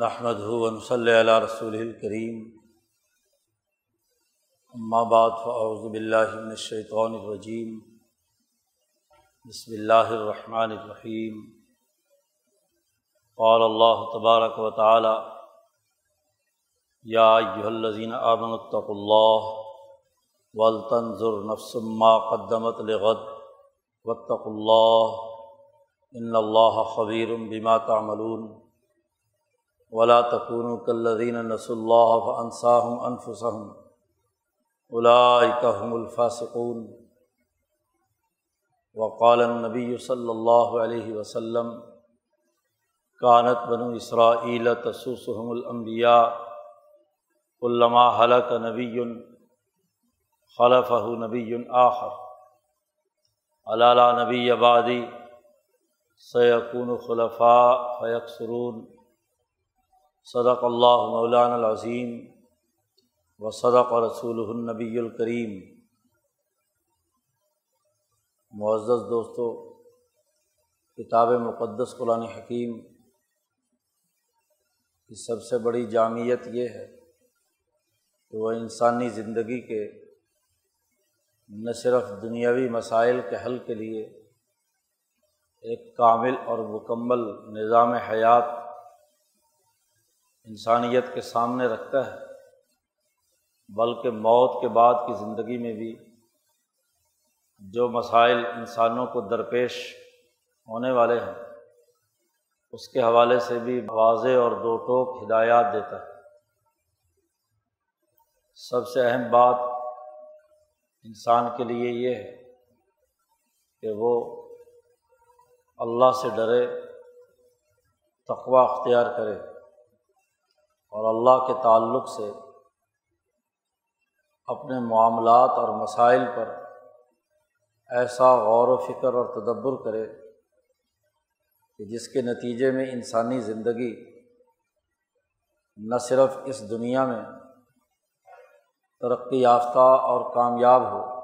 نحمد ہُون صلی اللہ رسول الکریم اما بعد فاعوذ باللہ من الشیطان الرجیم بسم اللہ الرحمن الرحیم قال اللہ تبارک و تعالی یا ایہا الذین آمنوا اتقوا اللہ ولتنظر نفس ما قدمت لغد واتقوا اللہ ان اللہ خبیر بما تعملون. ولا تکون کلدین نس اللہ انصاہم انفسم الائکم الفاصقون وقال نبی صلی اللہ علیہ وسلم، کانت بنو اسرائیل تسوسحم الانبیاء علامہ حلق نبی خلف نبی آخر. علالہ نبی آبادی سیقون خلفاء فیقسرون صدق اللہ مولان العظیم و صدق رسول النبی الکریم۔ معزز دوستوں کتاب مقدس قرآن حکیم کی سب سے بڑی جامعت یہ ہے کہ وہ انسانی زندگی کے نہ صرف دنیاوی مسائل کے حل کے لیے ایک کامل اور مکمل نظام حیات انسانیت کے سامنے رکھتا ہے، بلکہ موت کے بعد کی زندگی میں بھی جو مسائل انسانوں کو درپیش ہونے والے ہیں، اس کے حوالے سے بھی واضح اور دو ٹوک ہدایات دیتا ہے۔ سب سے اہم بات انسان کے لیے یہ ہے کہ وہ اللہ سے ڈرے تقوا اختیار کرے۔ اور اللہ کے تعلق سے اپنے معاملات اور مسائل پر ایسا غور و فکر اور تدبر کرے کہ جس کے نتیجے میں انسانی زندگی نہ صرف اس دنیا میں ترقی یافتہ اور کامیاب ہو،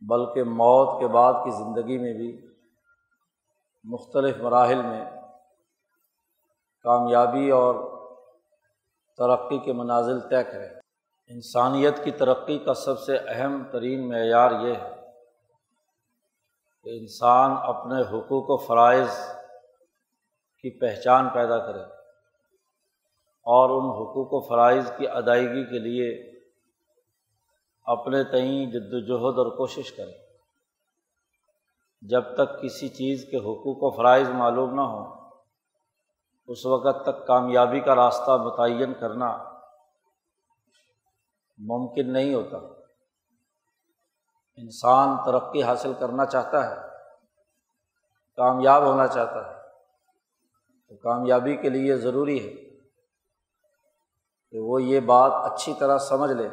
بلکہ موت کے بعد کی زندگی میں بھی مختلف مراحل میں کامیابی اور ترقی کے منازل طے کرے انسانیت کی ترقی کا سب سے اہم ترین معیار یہ ہے کہ انسان اپنے حقوق و فرائض کی پہچان پیدا کرے اور ان حقوق و فرائض کی ادائیگی کے لیے اپنے تئیں جد وجہد اور کوشش کرے۔ جب تک کسی چیز کے حقوق و فرائض معلوم نہ ہوں اس وقت تک کامیابی کا راستہ متعین کرنا ممکن نہیں ہوتا۔ انسان ترقی حاصل کرنا چاہتا ہے، کامیاب ہونا چاہتا ہے۔ تو کامیابی کے لیے ضروری ہے کہ وہ یہ بات اچھی طرح سمجھ لے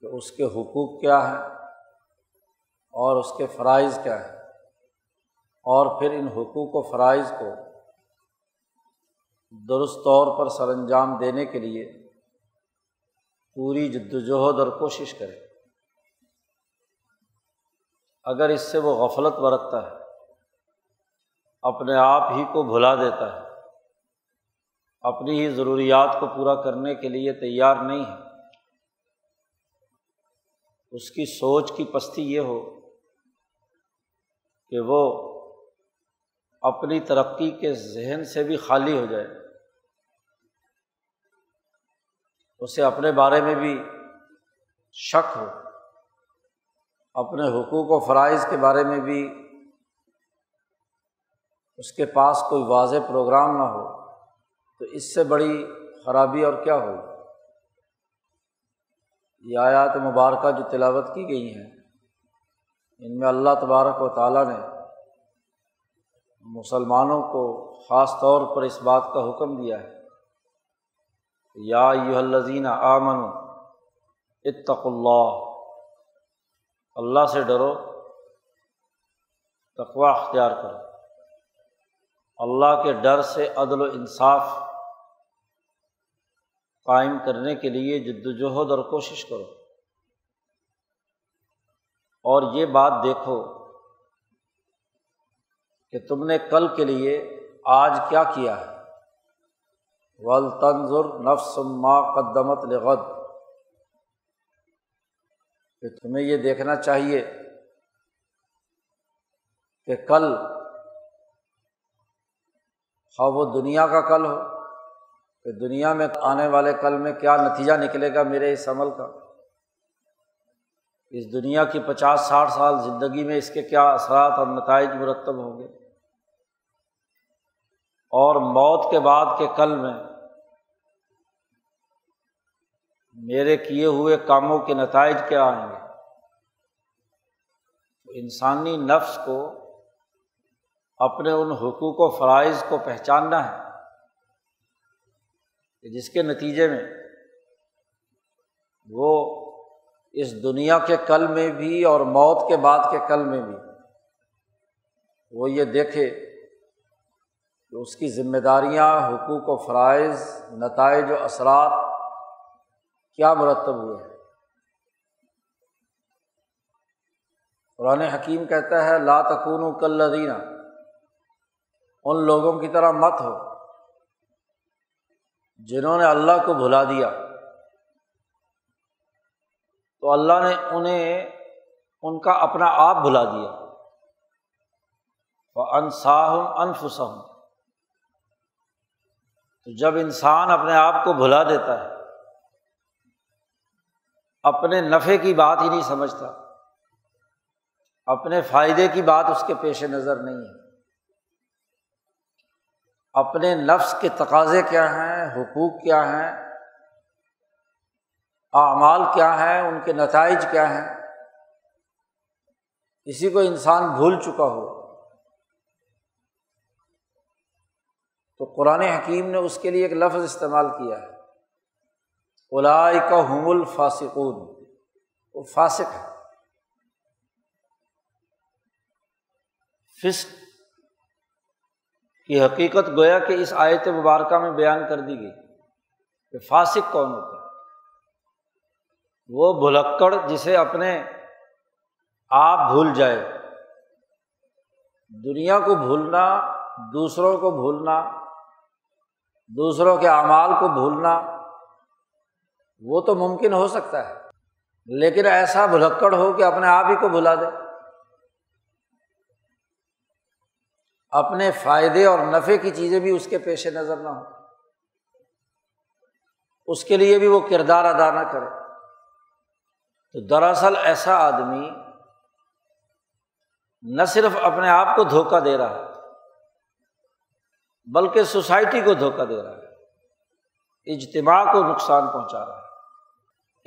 کہ اس کے حقوق کیا ہیں اور اس کے فرائض کیا ہیں۔ اور پھر ان حقوق و فرائض کو درست طور پر سر انجام دینے کے لیے پوری جد وجہد اور کوشش کرے۔ اگر اس سے وہ غفلت برتتا ہے، اپنے آپ ہی کو بھلا دیتا ہے، اپنی ہی ضروریات کو پورا کرنے کے لیے تیار نہیں ہے، اس کی سوچ کی پستی یہ ہو کہ وہ اپنی ترقی کے ذہن سے بھی خالی ہو جائے۔ اسے اپنے بارے میں بھی شک ہو، اپنے حقوق و فرائض کے بارے میں بھی اس کے پاس کوئی واضح پروگرام نہ ہو، تو اس سے بڑی خرابی اور کیا ہو یہ آیات مبارکہ جو تلاوت کی گئی ہیں، ان میں اللہ تبارک و تعالیٰ نے مسلمانوں کو خاص طور پر اس بات کا حکم دیا ہے۔ یا یو الزین آمن اتق اللہ۔ اللہ سے ڈرو تقوا اختیار کرو۔ اللہ کے ڈر سے عدل و انصاف قائم کرنے کے لیے جد وجہد اور کوشش کرو۔ اور یہ بات دیکھو کہ تم نے کل کے لیے آج کیا کیا ہے؟ ول تنظر نفس ما قدمت لغد۔ کہ تمہیں یہ دیکھنا چاہیے کہ کل خواہ وہ دنیا کا کل ہو، کہ دنیا میں آنے والے کل میں کیا نتیجہ نکلے گا میرے اس عمل کا؟ اس دنیا کی پچاس ساٹھ سال زندگی میں اس کے کیا اثرات اور نتائج مرتب ہوں گے؟ اور موت کے بعد کے کل میں میرے کیے ہوئے کاموں کے نتائج کیا آئیں گے؟ انسانی نفس کو اپنے ان حقوق و فرائض کو پہچاننا ہے کہ جس کے نتیجے میں وہ اس دنیا کے کل میں بھی اور موت کے بعد کے کل میں بھی وہ یہ دیکھے کہ اس کی ذمہ داریاں، حقوق و فرائض، نتائج و اثرات کیا مرتب ہوئے ہیں؟ قرآن حکیم کہتا ہے، لا تکون و کل لدینہ ان لوگوں کی طرح مت ہو جنہوں نے اللہ کو بھلا دیا۔ تو اللہ نے انہیں، ان کا اپنا آپ بھلا دیا۔ وہ انصاہم انفسم تو جب انسان اپنے آپ کو بھلا دیتا ہے، اپنے نفے کی بات ہی نہیں سمجھتا، اپنے فائدے کی بات اس کے پیش نظر نہیں ہے۔ اپنے نفس کے تقاضے کیا ہیں، حقوق کیا ہیں، اعمال کیا ہیں، ان کے نتائج کیا ہیں۔ کسی کو انسان بھول چکا ہو۔ تو قرآن حکیم نے اس کے لیے ایک لفظ استعمال کیا ہے۔ الائی کا حم الفاسقون۔ وہ فاسق ہے فسق کی حقیقت گویا کہ اس آیت مبارکہ میں بیان کر دی گئی کہ فاسق کون ہوتا ہے۔ وہ بھلکڑ جسے اپنے آپ بھول جائے۔ دنیا کو بھولنا، دوسروں کو بھولنا دوسروں کے اعمال کو بھولنا وہ تو ممکن ہو سکتا ہے، لیکن ایسا بھلکڑ ہو کہ اپنے آپ ہی کو بھلا دے۔ اپنے فائدے اور نفے کی چیزیں بھی اس کے پیش نظر نہ ہو اس کے لیے بھی وہ کردار ادا نہ کرے۔ تو دراصل ایسا آدمی نہ صرف اپنے آپ کو دھوکہ دے رہا ہے بلکہ سوسائٹی کو دھوکہ دے رہا ہے۔ اجتماع کو نقصان پہنچا رہا ہے۔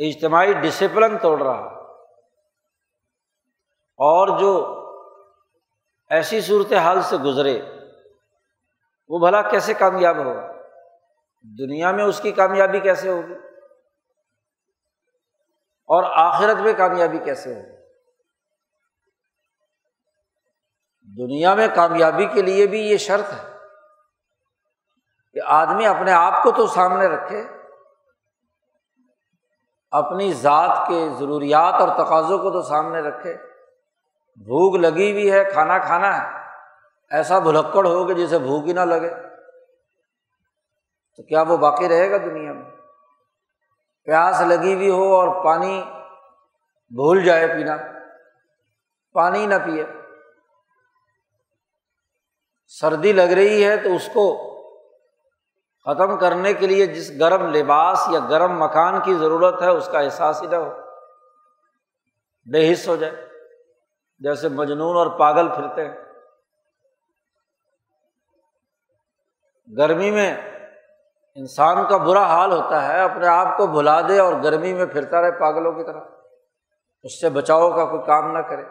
اجتماعی ڈسپلن توڑ رہا ہے۔ اور جو ایسی صورت حال سے گزرے، وہ بھلا کیسے کامیاب ہو؟ دنیا میں اس کی کامیابی کیسے ہوگی؟ اور آخرت میں کامیابی کیسے ہو دنیا میں کامیابی کے لیے بھی یہ شرط ہے۔ کہ آدمی اپنے آپ کو تو سامنے رکھے، اپنی ذات کے ضروریات اور تقاضوں کو تو سامنے رکھے۔ بھوک لگی ہوئی ہے، کھانا کھانا ہے، ایسا بھلکڑ ہو کہ جسے بھوک ہی نہ لگے۔ تو کیا وہ باقی رہے گا دنیا میں؟ پیاس لگی ہوئی ہو اور پانی بھول جائے پینا، پانی نہ پیے۔ سردی لگ رہی ہے تو اس کو ختم کرنے کے لیے جس گرم لباس یا گرم مکان کی ضرورت ہے، اس کا احساس ہی نہ ہو۔ بے حص ہو جائے۔ جیسے مجنون اور پاگل پھرتے ہیں۔ گرمی میں انسان کا برا حال ہوتا ہے، اپنے آپ کو بھلا دے اور گرمی میں پھرتا رہے پاگلوں کی طرح۔ اس سے بچاؤ کا کوئی کام نہ کرے۔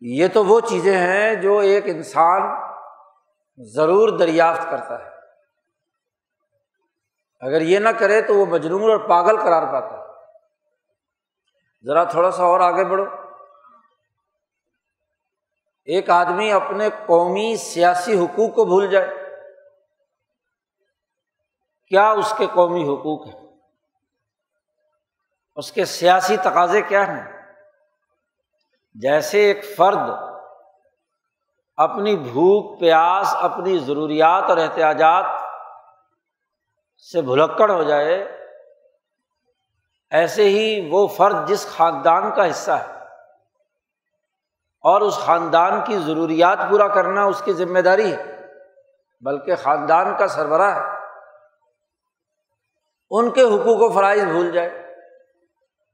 یہ تو وہ چیزیں ہیں جو ایک انسان ضرور دریافت کرتا ہے۔ اگر یہ نہ کرے تو وہ مجنون اور پاگل قرار پاتا ہے۔ ذرا تھوڑا سا اور آگے بڑھو۔ ایک آدمی اپنے قومی سیاسی حقوق کو بھول جائے۔ کیا اس کے قومی حقوق ہیں؟ اس کے سیاسی تقاضے کیا ہیں؟ جیسے ایک فرد اپنی بھوک، پیاس، اپنی ضروریات اور احتیاجات سے بھلکڑ ہو جائے، ایسے ہی وہ فرد جس خاندان کا حصہ ہے اور اس خاندان کی ضروریات پورا کرنا اس کی ذمہ داری ہے، بلکہ خاندان کا سربراہ ہے۔ ان کے حقوق و فرائض بھول جائے،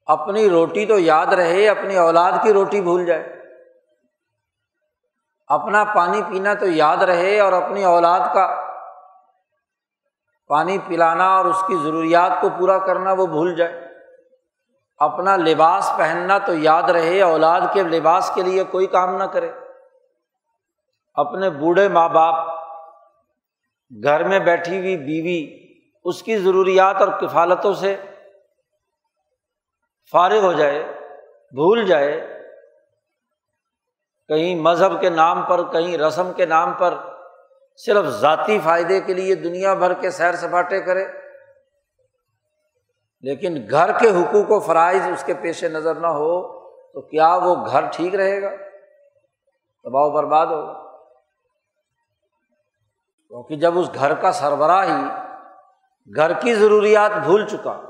اپنی روٹی تو یاد رہے، اپنی اولاد کی روٹی بھول جائے۔ اپنا پانی پینا تو یاد رہے اور اپنی اولاد کا پانی پلانا اور اس کی ضروریات کو پورا کرنا وہ بھول جائے۔ اپنا لباس پہننا تو یاد رہے، اولاد کے لباس کے لیے کوئی کام نہ کرے۔ اپنے بوڑھے ماں باپ، گھر میں بیٹھی ہوئی بیوی، اس کی ضروریات اور کفالتوں سے فارغ ہو جائے، بھول جائے۔ کہیں مذہب کے نام پر، کہیں رسم کے نام پر صرف ذاتی فائدے کے لیے دنیا بھر کے سیر سپاٹے کرے۔ لیکن گھر کے حقوق و فرائض اس کے پیش نظر نہ ہو تو کیا وہ گھر ٹھیک رہے گا؟ دباؤ برباد ہوگا کیونکہ جب اس گھر کا سربراہ ہی گھر کی ضروریات بھول چکا،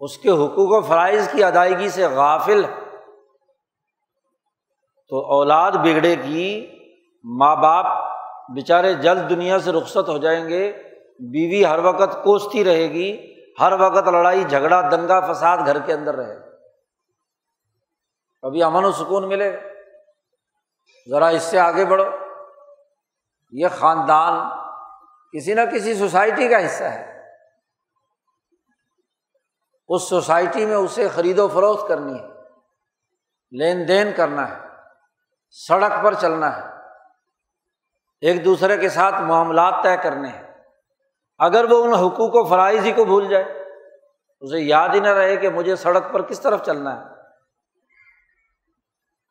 اس کے حقوق و فرائض کی ادائیگی سے غافل تو اولاد بگڑے گی، ماں باپ بیچارے جلد دنیا سے رخصت ہو جائیں گے، بیوی ہر وقت کوستی رہے گی، ہر وقت لڑائی، جھگڑا، دنگا فساد گھر کے اندر رہے کبھی امن و سکون ملے، ذرا اس سے آگے بڑھو۔ یہ خاندان کسی نہ کسی سوسائٹی کا حصہ ہے۔ اس سوسائٹی میں اسے خرید و فروخت کرنی ہے، لین دین کرنا ہے۔ سڑک پر چلنا ہے۔ ایک دوسرے کے ساتھ معاملات طے کرنے ہیں۔ اگر وہ ان حقوق و فرائض ہی کو بھول جائے، اسے یاد ہی نہ رہے کہ مجھے سڑک پر کس طرف چلنا ہے۔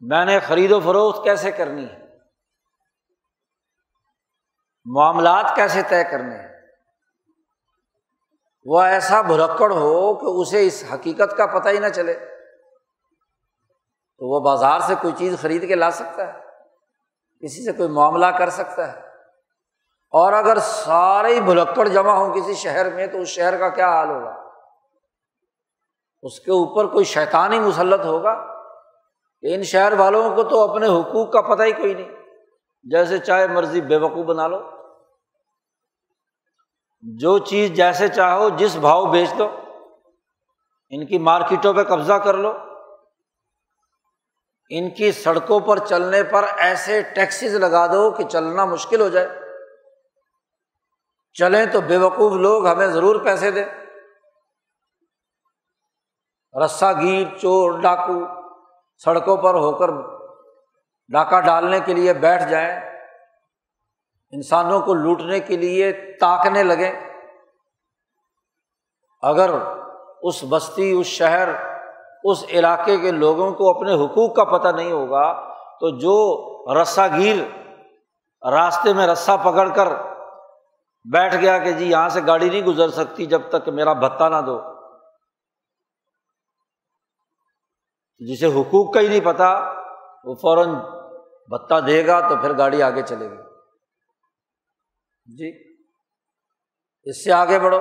میں نے خرید و فروخت کیسے کرنی ہے؟ معاملات کیسے طے کرنے ہیں؟ وہ ایسا بھرکڑ ہو کہ اسے اس حقیقت کا پتہ ہی نہ چلے۔ تو وہ بازار سے کوئی چیز خرید کے لا سکتا ہے۔ کسی سے کوئی معاملہ کر سکتا ہے۔ اور اگر سارے بھلکڑ جمع ہوں کسی شہر میں تو اس شہر کا کیا حال ہوگا؟ اس کے اوپر کوئی شیطان ہی مسلط ہوگا؟ کہ ان شہر والوں کو تو اپنے حقوق کا پتہ ہی کوئی نہیں۔ جیسے چاہے مرضی بے وقوع بنا لو۔ جو چیز جیسے چاہو، جس بھاؤ بیچ دو۔ ان کی مارکیٹوں پہ قبضہ کر لو۔ ان کی سڑکوں پر چلنے پر ایسے ٹیکسیز لگا دو کہ چلنا مشکل ہو جائے۔ چلیں تو بے وقوف لوگ ہمیں ضرور پیسے دیں۔ رسا گیر چور، ڈاکو سڑکوں پر ہو کر ڈاکہ ڈالنے کے لیے بیٹھ جائیں۔ انسانوں کو لوٹنے کے لیے تاکنے لگیں۔ اگر اس بستی، اس شہر اس علاقے کے لوگوں کو اپنے حقوق کا پتہ نہیں ہوگا، تو جو رسا گیر راستے میں رسا پکڑ کر بیٹھ گیا کہ جی یہاں سے گاڑی نہیں گزر سکتی جب تک میرا بھتا نہ دو۔ جسے حقوق کا ہی نہیں پتا وہ فوراً بھتا دے گا تو پھر گاڑی آگے چلے گی۔ جی اس سے آگے بڑھو۔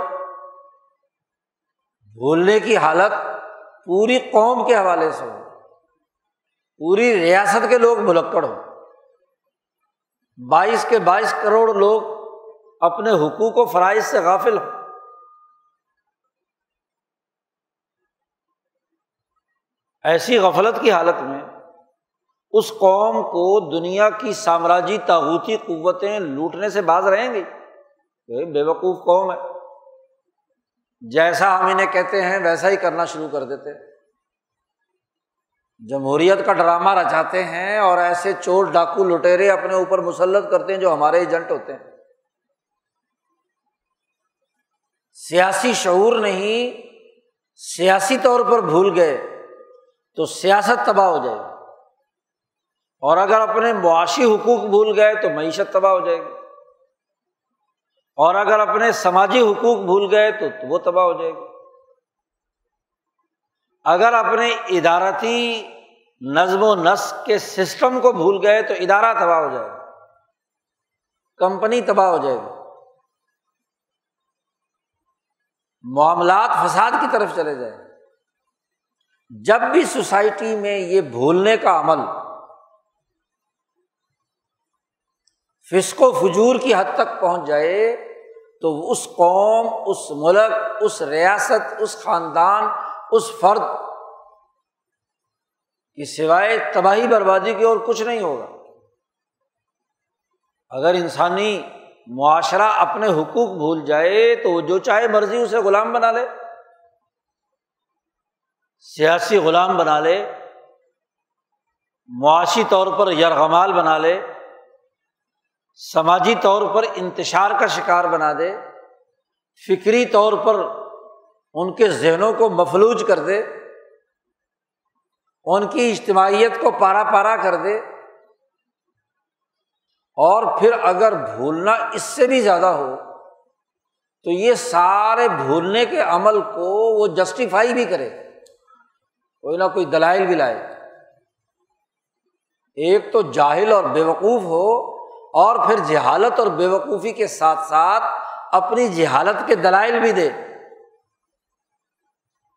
بھولنے کی حالت پوری قوم کے حوالے سے ہو، پوری ریاست کے لوگ بھلکڑ ہو بائیس کے بائیس کروڑ لوگ اپنے حقوق و فرائض سے غافل ہو ایسی غفلت کی حالت میں اس قوم کو دنیا کی سامراجی تاغوتی قوتیں لوٹنے سے باز رہیں گی۔ بے وقوف قوم ہے۔ جیسا ہم انہیں کہتے ہیں، ویسا ہی کرنا شروع کر دیتے جمہوریت کا ڈرامہ رچاتے ہیں اور ایسے چور ڈاکو لٹیرے اپنے اوپر مسلط کرتے ہیں جو ہمارے ایجنٹ ہوتے ہیں۔ سیاسی شعور نہیں، سیاسی طور پر بھول گئے تو سیاست تباہ ہو جائے گی۔ اور اگر اپنے معاشی حقوق بھول گئے تو معیشت تباہ ہو جائے گی۔ اور اگر اپنے سماجی حقوق بھول گئے تو وہ تباہ ہو جائے گی۔ اگر اپنے ادارتی نظم و نسق کے سسٹم کو بھول گئے تو ادارہ تباہ ہو جائے گا۔ کمپنی تباہ ہو جائے گی۔ معاملات فساد کی طرف چلے جائیں۔ جب بھی سوسائٹی میں یہ بھولنے کا عمل فسق و فجور کی حد تک پہنچ جائے تو اس قوم، اس ملک، اس ریاست، اس خاندان، اس فرد کی سوائے تباہی بربادی کی اور کچھ نہیں ہوگا۔ اگر انسانی معاشرہ اپنے حقوق بھول جائے تو وہ جو چاہے مرضی اسے غلام بنا لے۔ سیاسی غلام بنا لے، معاشی طور پر یرغمال بنا لے۔ سماجی طور پر انتشار کا شکار بنا دے، فکری طور پر ان کے ذہنوں کو مفلوج کر دے، ان کی اجتماعیت کو پارا پارا کر دے۔ اور پھر اگر بھولنا اس سے بھی زیادہ ہو، تو یہ سارے بھولنے کے عمل کو وہ جسٹیفائی بھی کرے۔ کوئی نہ کوئی دلائل بھی لائے۔ ایک تو جاہل اور بے وقوف ہو اور پھر جہالت اور بے وقوفی کے ساتھ ساتھ اپنی جہالت کے دلائل بھی دے۔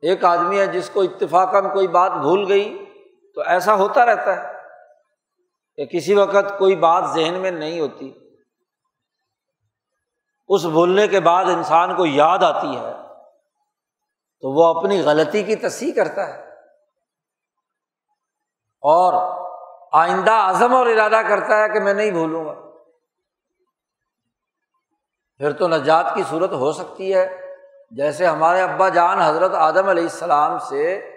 ایک آدمی ہے جس کو اتفاق کوئی بات بھول گئی تو ایسا ہوتا رہتا ہے کہ کسی وقت کوئی بات ذہن میں نہیں ہوتی۔ اس بھولنے کے بعد انسان کو یاد آتی ہے تو وہ اپنی غلطی کی تصحیح کرتا ہے اور آئندہ عزم اور ارادہ کرتا ہے کہ میں نہیں بھولوں گا۔ پھر تو نجات کی صورت ہو سکتی ہے۔ جیسے ہمارے ابا جان حضرت آدم علیہ السلام سے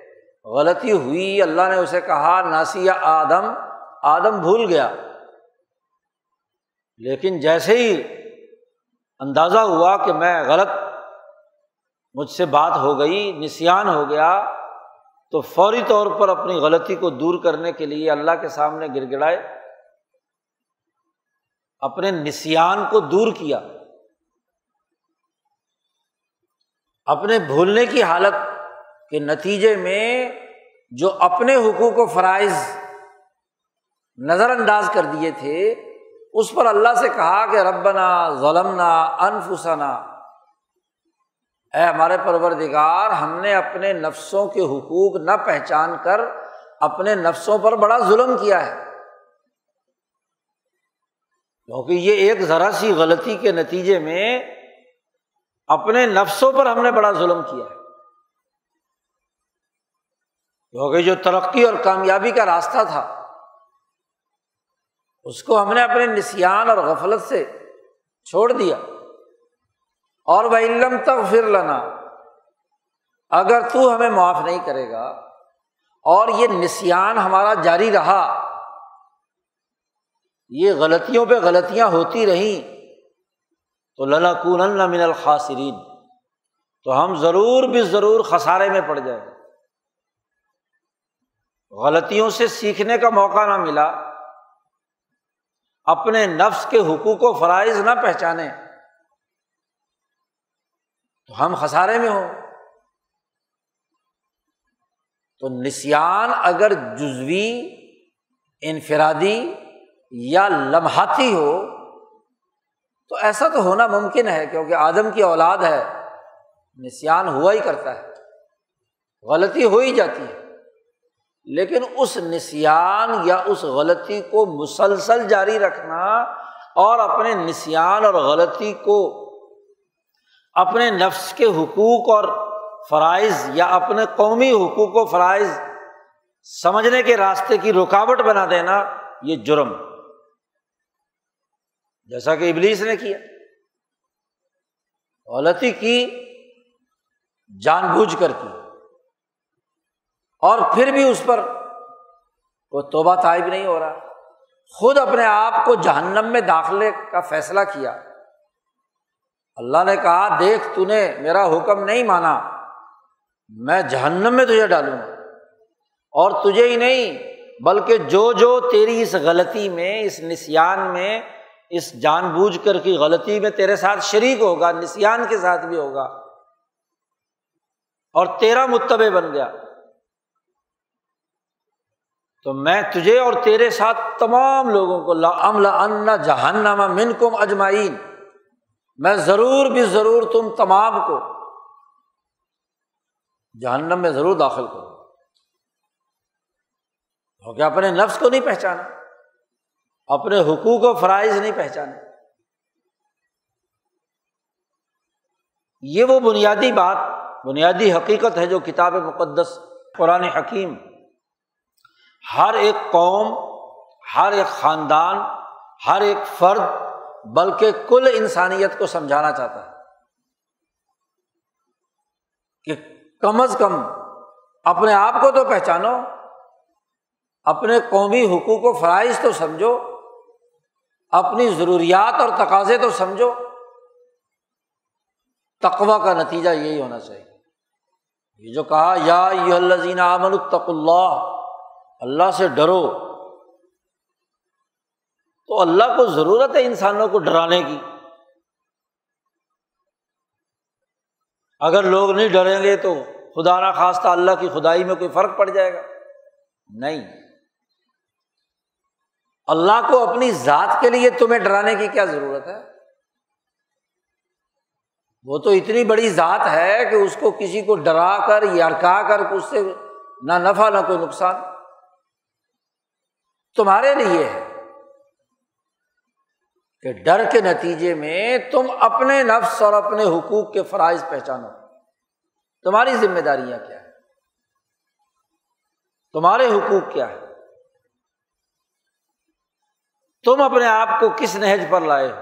غلطی ہوئی، اللہ نے اسے کہا، ناسیہ آدم آدم بھول گیا۔ لیکن جیسے ہی اندازہ ہوا کہ میں غلط مجھ سے بات ہو گئی، نسیان ہو گیا، تو فوری طور پر اپنی غلطی کو دور کرنے کے لیے اللہ کے سامنے گر گڑائے، اپنے نسیان کو دور کیا۔ اپنے بھولنے کی حالت کے نتیجے میں جو اپنے حقوق و فرائض نظر انداز کر دیے تھے، اس پر اللہ سے کہا کہ ربنا ظلمنا انفسنا۔ اے ہمارے پروردگار، ہم نے اپنے نفسوں کے حقوق نہ پہچان کر اپنے نفسوں پر بڑا ظلم کیا ہے۔ کیونکہ یہ ایک ذرا سی غلطی کے نتیجے میں اپنے نفسوں پر ہم نے بڑا ظلم کیا ہے۔ کیونکہ جو ترقی اور کامیابی کا راستہ تھا، اس کو ہم نے اپنے نسان اور غفلت سے چھوڑ دیا۔ اور وہ علم تک پھر لنا، اگر تو ہمیں معاف نہیں کرے گا۔ اور یہ نسان ہمارا جاری رہا۔ یہ غلطیوں پہ غلطیاں ہوتی رہیں۔ تو للا کون من الخاصرین تو ہم ضرور بھی ضرور خسارے میں پڑ جائیں۔ غلطیوں سے سیکھنے کا موقع نہ ملا۔ اپنے نفس کے حقوق و فرائض نہ پہچانے۔ تو ہم خسارے میں ہوں۔ تو نسان اگر جزوی، انفرادی یا لمحاتی ہو تو ایسا تو ہونا ممکن ہے کیونکہ آدم کی اولاد ہے نسان ہوا ہی کرتا ہے، غلطی ہو ہی جاتی ہے۔ لیکن اس نسان یا اس غلطی کو مسلسل جاری رکھنا اور اپنے نسان اور غلطی کو اپنے نفس کے حقوق اور فرائض یا اپنے قومی حقوق و فرائض سمجھنے کے راستے کی رکاوٹ بنا دینا یہ جرم۔ جیسا کہ ابلیس نے کیا۔ غلطی کی، جان بوجھ کر کی۔ اور پھر بھی اس پر کوئی توبہ طائب نہیں ہو رہا۔ خود اپنے آپ کو جہنم میں داخلے کا فیصلہ کیا۔ اللہ نے کہا، دیکھ، تو نے میرا حکم نہیں مانا۔ میں جہنم میں تجھے ڈالوں۔ گا اور تجھے ہی نہیں، بلکہ جو جو تیری اس غلطی میں، اس نسان میں اس جان بوجھ کر کی غلطی میں تیرے ساتھ شریک ہوگا نسان کے ساتھ بھی ہوگا۔ اور تیرا متبع بن گیا۔ تو میں تجھے اور تیرے ساتھ تمام لوگوں کو ان جہنما من کم اجمائین میں ضرور بھی ضرور تم تمام کو جہنم میں ضرور داخل کروں۔ کیونکہ اپنے نفس کو نہیں پہچانا؟ اپنے حقوق و فرائض نہیں پہچانے۔ یہ وہ بنیادی بات، بنیادی حقیقت ہے جو کتاب مقدس، قرآن حکیم، ہر ایک قوم، ہر ایک خاندان، ہر ایک فرد، بلکہ کل انسانیت کو سمجھانا چاہتا ہے کہ کم از کم اپنے آپ کو تو پہچانو، اپنے قومی حقوق و فرائض تو سمجھو اپنی ضروریات اور تقاضے تو سمجھو۔ تقوا کا نتیجہ یہی ہونا چاہیے۔ یہ جو کہا، یا الزین امن التق اللہ اللہ سے ڈرو۔ تو اللہ کو ضرورت ہے انسانوں کو ڈرانے کی۔ اگر لوگ نہیں ڈریں گے تو خدا نہ خواستہ اللہ کی خدائی میں کوئی فرق پڑ جائے گا۔ نہیں۔ اللہ کو اپنی ذات کے لیے تمہیں ڈرانے کی کیا ضرورت ہے؟ وہ تو اتنی بڑی ذات ہے کہ اس کو کسی کو ڈرا کر یا اڑکا کر، اس سے نہ نفع، نہ کوئی نقصان۔ تمہارے لیے ہے کہ ڈر کے نتیجے میں تم اپنے نفس اور اپنے حقوق کے فرائض پہچانو۔ تمہاری ذمہ داریاں کیا ہے تمہارے حقوق کیا ہے تم اپنے آپ کو کس نہج پر لائے ہو؟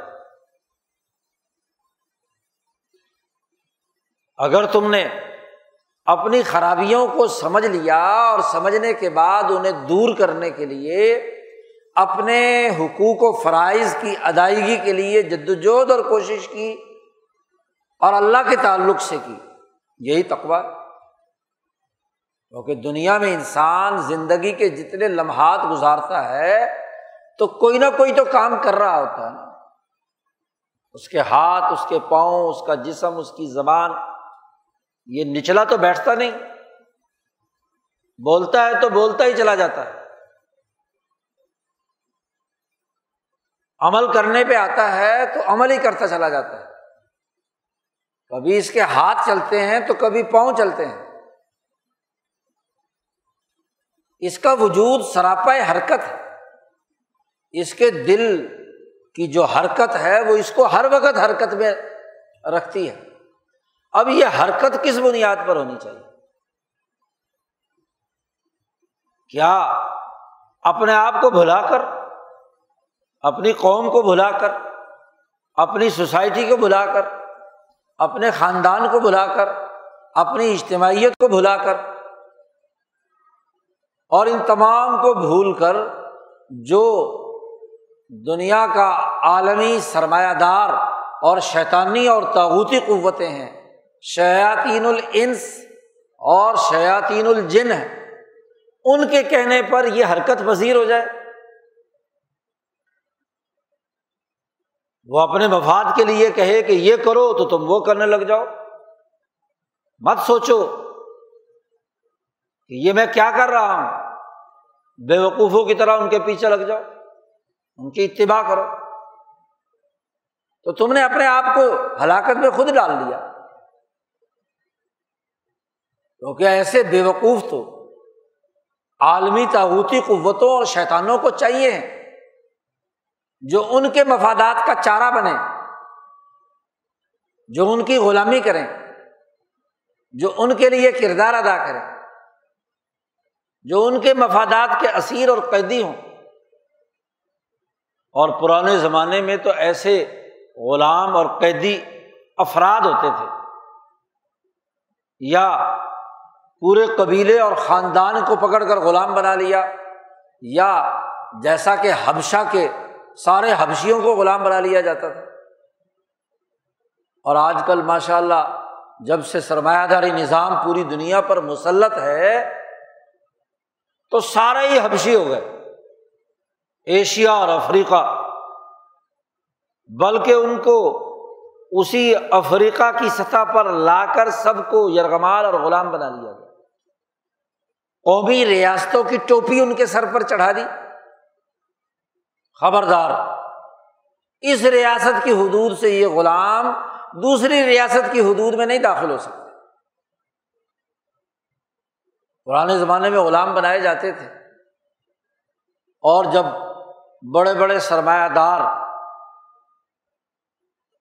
اگر تم نے اپنی خرابیوں کو سمجھ لیا اور سمجھنے کے بعد انہیں دور کرنے کے لیے، اپنے حقوق و فرائض کی ادائیگی کے لیے جدوجہد اور کوشش کی اور اللہ کے تعلق سے کی، یہی تقوا کیونکہ دنیا میں انسان زندگی کے جتنے لمحات گزارتا ہے تو کوئی نہ کوئی تو کام کر رہا ہوتا ہے نا۔ اس کے ہاتھ، اس کے پاؤں، اس کا جسم، اس کی زبان، یہ نچلا تو بیٹھتا نہیں۔ بولتا ہے تو بولتا ہی چلا جاتا ہے۔ عمل کرنے پہ آتا ہے تو عمل ہی کرتا چلا جاتا ہے۔ کبھی اس کے ہاتھ چلتے ہیں تو کبھی پاؤں چلتے ہیں۔ اس کا وجود سراپا حرکت ہے۔ اس کے دل کی جو حرکت ہے وہ اس کو ہر وقت حرکت میں رکھتی ہے۔ اب یہ حرکت کس بنیاد پر ہونی چاہیے؟ کیا اپنے آپ کو بھلا کر، اپنی قوم کو بھلا کر، اپنی سوسائٹی کو بھلا کر، اپنے خاندان کو بھلا کر، اپنی اجتماعیت کو بھلا کر، اور ان تمام کو بھول کر جو دنیا کا عالمی سرمایہ دار اور شیطانی اور تاغوتی قوتیں ہیں۔ شیاطین الانس اور شیاطین الجن ہے ان کے کہنے پر یہ حرکت پذیر ہو جائے۔ وہ اپنے مفاد کے لیے کہے کہ یہ کرو تو تم وہ کرنے لگ جاؤ۔ مت سوچو کہ یہ میں کیا کر رہا ہوں۔ بے وقوفوں کی طرح ان کے پیچھے لگ جاؤ۔ ان کی اتباع کرو۔ تو تم نے اپنے آپ کو ہلاکت میں خود ڈال دیا کیونکہ ایسے بے وقوف تو عالمی تاوتی قوتوں اور شیطانوں کو چاہیے جو ان کے مفادات کا چارہ بنے، جو ان کی غلامی کریں، جو ان کے لیے کردار ادا کریں، جو ان کے مفادات کے اسیر اور قیدی ہوں۔ اور پرانے زمانے میں تو ایسے غلام اور قیدی افراد ہوتے تھے۔ یا پورے قبیلے اور خاندان کو پکڑ کر غلام بنا لیا، یا جیسا کہ حبشہ کے سارے حبشیوں کو غلام بنا لیا جاتا تھا۔ اور آج کل ماشاء اللہ جب سے سرمایہ داری نظام پوری دنیا پر مسلط ہے، تو سارے ہی حبشی ہو گئے۔ ایشیا اور افریقہ، بلکہ ان کو اسی افریقہ کی سطح پر لا کر سب کو یرغمال اور غلام بنا لیا گیا۔ قومی ریاستوں کی ٹوپی ان کے سر پر چڑھا دی۔ خبردار، اس ریاست کی حدود سے یہ غلام دوسری ریاست کی حدود میں نہیں داخل ہو سکتے۔ پرانے زمانے میں غلام بنائے جاتے تھے۔ اور جب بڑے بڑے سرمایہ دار،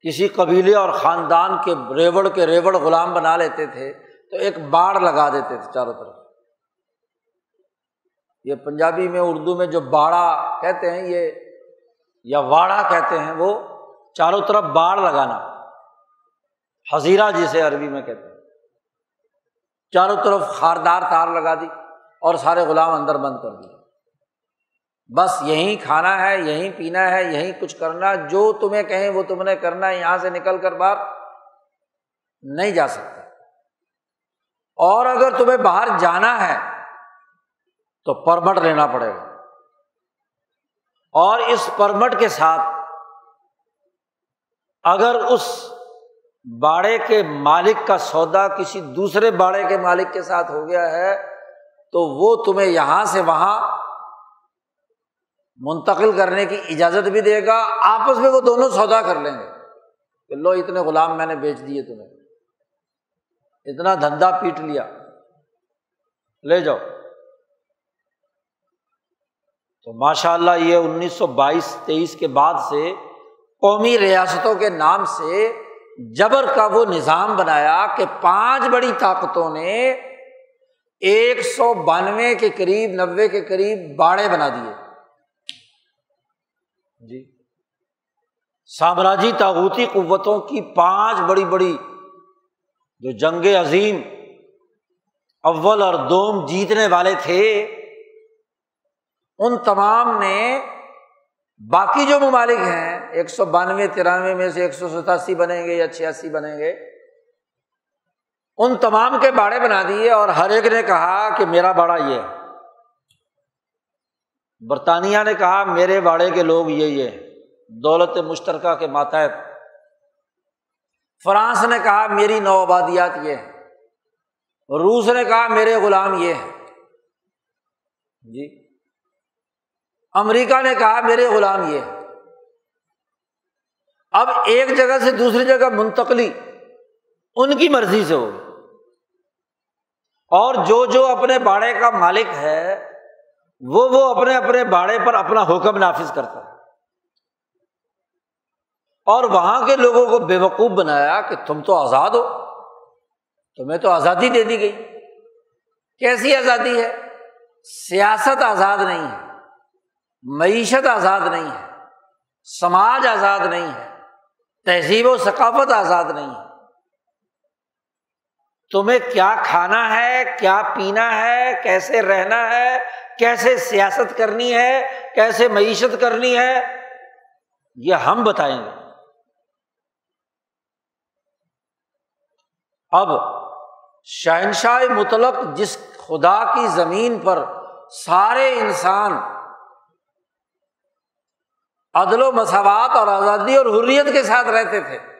کسی قبیلے اور خاندان کے ریوڑ کے ریوڑ غلام بنا لیتے تھے تو ایک باڑ لگا دیتے تھے چاروں طرف۔ یہ پنجابی میں، اردو میں جو باڑا کہتے ہیں، یہ یا واڑا کہتے ہیں، وہ چاروں طرف باڑ لگانا حضیرہ جسے عربی میں کہتے ہیں۔ چاروں طرف خاردار تار لگا دی اور سارے غلام اندر بند کر دیے۔ بس یہیں کھانا ہے، یہیں پینا ہے، یہیں کچھ کرنا، جو تمہیں کہیں وہ تم نے کرنا ہے، یہاں سے نکل کر باہر نہیں جا سکتا۔ اور اگر تمہیں باہر جانا ہے تو پرمٹ لینا پڑے گا۔ اور اس پرمٹ کے ساتھ اگر اس باڑے کے مالک کا سودا کسی دوسرے باڑے کے مالک کے ساتھ ہو گیا ہے تو وہ تمہیں یہاں سے وہاں منتقل کرنے کی اجازت بھی دے گا، آپس میں وہ دونوں سودا کر لیں گے کہ لو اتنے غلام میں نے بیچ دیے تمہیں۔ اتنا دھندا پیٹ لیا۔ لے جاؤ۔ تو ماشاء اللہ یہ انیس سو بائیس تیئیس کے بعد سے قومی ریاستوں کے نام سے جبر کا وہ نظام بنایا کہ پانچ بڑی طاقتوں نے ایک سو بانوے کے قریب نبے کے قریب باڑے بنا دیے۔ جی۔ سامراجی تاغوتی قوتوں کی پانچ بڑی بڑی جو جنگ عظیم اول اور دوم جیتنے والے تھے، ان تمام نے باقی جو ممالک ہیں، ایک سو بانوے، ترانوے میں سے ایک سو ستاسی بنیں گے یا چھیاسی بنیں گے، ان تمام کے باڑے بنا دیے اور ہر ایک نے کہا کہ میرا باڑا یہ ہے۔ برطانیہ نے کہا، میرے باڑے کے لوگ یہ یہ، دولت مشترکہ کے ماتحت۔ فرانس نے کہا، میری نو آبادیات یہ ہے روس نے کہا، میرے غلام یہ ہے جی۔ امریکہ نے کہا، میرے غلام یہ اب ایک جگہ سے دوسری جگہ منتقلی، ان کی مرضی سے ہو۔ اور جو جو اپنے باڑے کا مالک ہے وہ وہ اپنے اپنے باڑے پر اپنا حکم نافذ کرتا ہے۔ اور وہاں کے لوگوں کو بے وقوف بنایا کہ تم تو آزاد ہو، تمہیں تو آزادی دے دی گئی۔ کیسی آزادی ہے؟ سیاست آزاد نہیں ہے، معیشت آزاد نہیں ہے، سماج آزاد نہیں ہے، تہذیب و ثقافت آزاد نہیں ہے۔ تمہیں کیا کھانا ہے، کیا پینا ہے، کیسے رہنا ہے، کیسے سیاست کرنی ہے، کیسے معیشت کرنی ہے، یہ ہم بتائیں گے۔ اب شہنشاہ مطلق جس خدا کی زمین پر سارے انسان عدل و مساوات اور آزادی اور حریت کے ساتھ رہتے تھے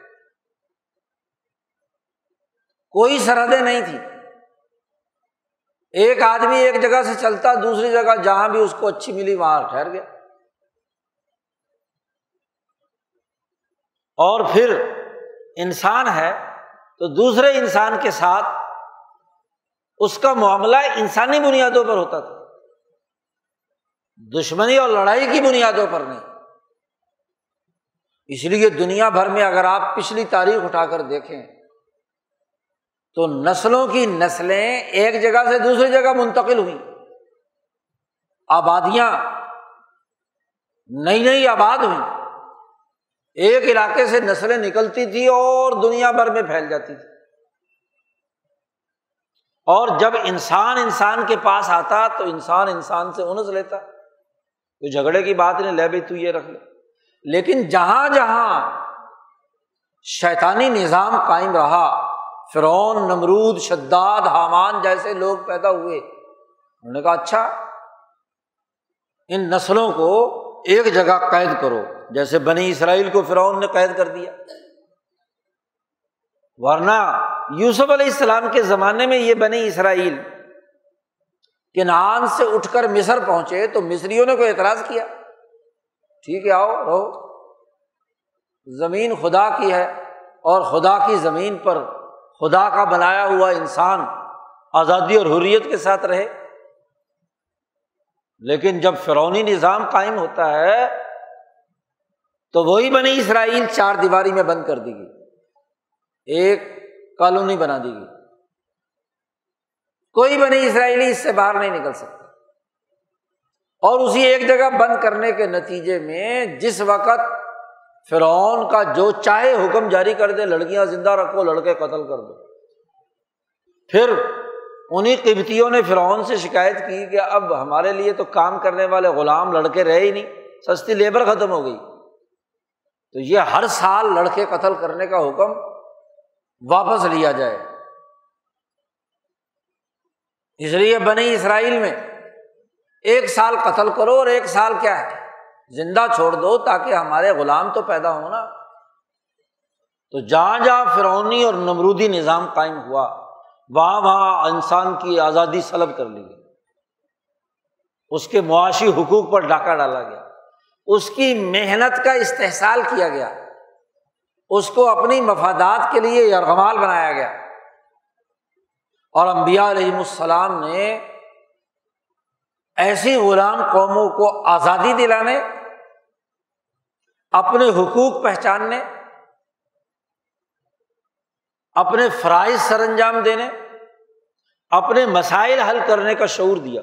کوئی سرحدیں نہیں تھی ایک آدمی ایک جگہ سے چلتا، دوسری جگہ جہاں بھی اس کو اچھی ملی وہاں ٹھہر گیا۔ اور پھر انسان ہے تو دوسرے انسان کے ساتھ اس کا معاملہ انسانی بنیادوں پر ہوتا تھا۔ دشمنی اور لڑائی کی بنیادوں پر نہیں۔ اس لیے دنیا بھر میں اگر آپ پچھلی تاریخ اٹھا کر دیکھیں تو نسلوں کی نسلیں ایک جگہ سے دوسری جگہ منتقل ہوئی آبادیاں نئی نئی آباد ہوئی ایک علاقے سے نسلیں نکلتی تھی اور دنیا بھر میں پھیل جاتی تھی۔ اور جب انسان انسان کے پاس آتا تو انسان انسان سے انس لیتا۔ کوئی جھگڑے کی بات نہیں، لے بھائی تو یہ رکھ لے۔ لیکن جہاں جہاں شیطانی نظام قائم رہا فرعون، نمرود، شداد، حامان جیسے لوگ پیدا ہوئے۔ انہوں نے کہا اچھا ان نسلوں کو ایک جگہ قید کرو، جیسے بنی اسرائیل کو فرعون نے قید کر دیا۔ ورنہ یوسف علیہ السلام کے زمانے میں یہ بنی اسرائیل کہ نان سے اٹھ کر مصر پہنچے تو مصریوں نے کوئی اعتراض کیا۔ ٹھیک ہے، آؤ، رہو۔ زمین خدا کی ہے اور خدا کی زمین پر خدا کا بنایا ہوا انسان آزادی اور حریت کے ساتھ رہے۔ لیکن جب فرونی نظام قائم ہوتا ہے، تو وہی بنی اسرائیل چار دیواری میں بند کر دی گئی۔ ایک کالونی بنا دی گئی۔ کوئی بنی اسرائیلی اس سے باہر نہیں نکل سکتا۔ اور اسی ایک جگہ بند کرنے کے نتیجے میں جس وقت فرعون کا جو چاہے حکم جاری کر دے، لڑکیاں زندہ رکھو، لڑکے قتل کر دو۔ پھر انہیں قبتیوں نے فرعون سے شکایت کی کہ اب ہمارے لیے تو کام کرنے والے غلام لڑکے رہے ہی نہیں، سستی لیبر ختم ہو گئی۔ تو یہ ہر سال لڑکے قتل کرنے کا حکم واپس لیا جائے۔ اس لیے بنی اسرائیل میں ایک سال قتل کرو اور ایک سال کیا ہے؟ زندہ چھوڑ دو تاکہ ہمارے غلام تو پیدا ہو نا۔ تو جہاں جہاں فرونی اور نمرودی نظام قائم ہوا، وہاں وہاں انسان کی آزادی سلب کر لی گئی۔ اس کے معاشی حقوق پر ڈاکہ ڈالا گیا۔ اس کی محنت کا استحصال کیا گیا۔ اس کو اپنی مفادات کے لیے یرغمال بنایا گیا۔ اور امبیا علیہم السلام نے ایسی غلام قوموں کو آزادی دلانے، اپنے حقوق پہچاننے، اپنے فرائض سر انجام دینے، اپنے مسائل حل کرنے کا شعور دیا۔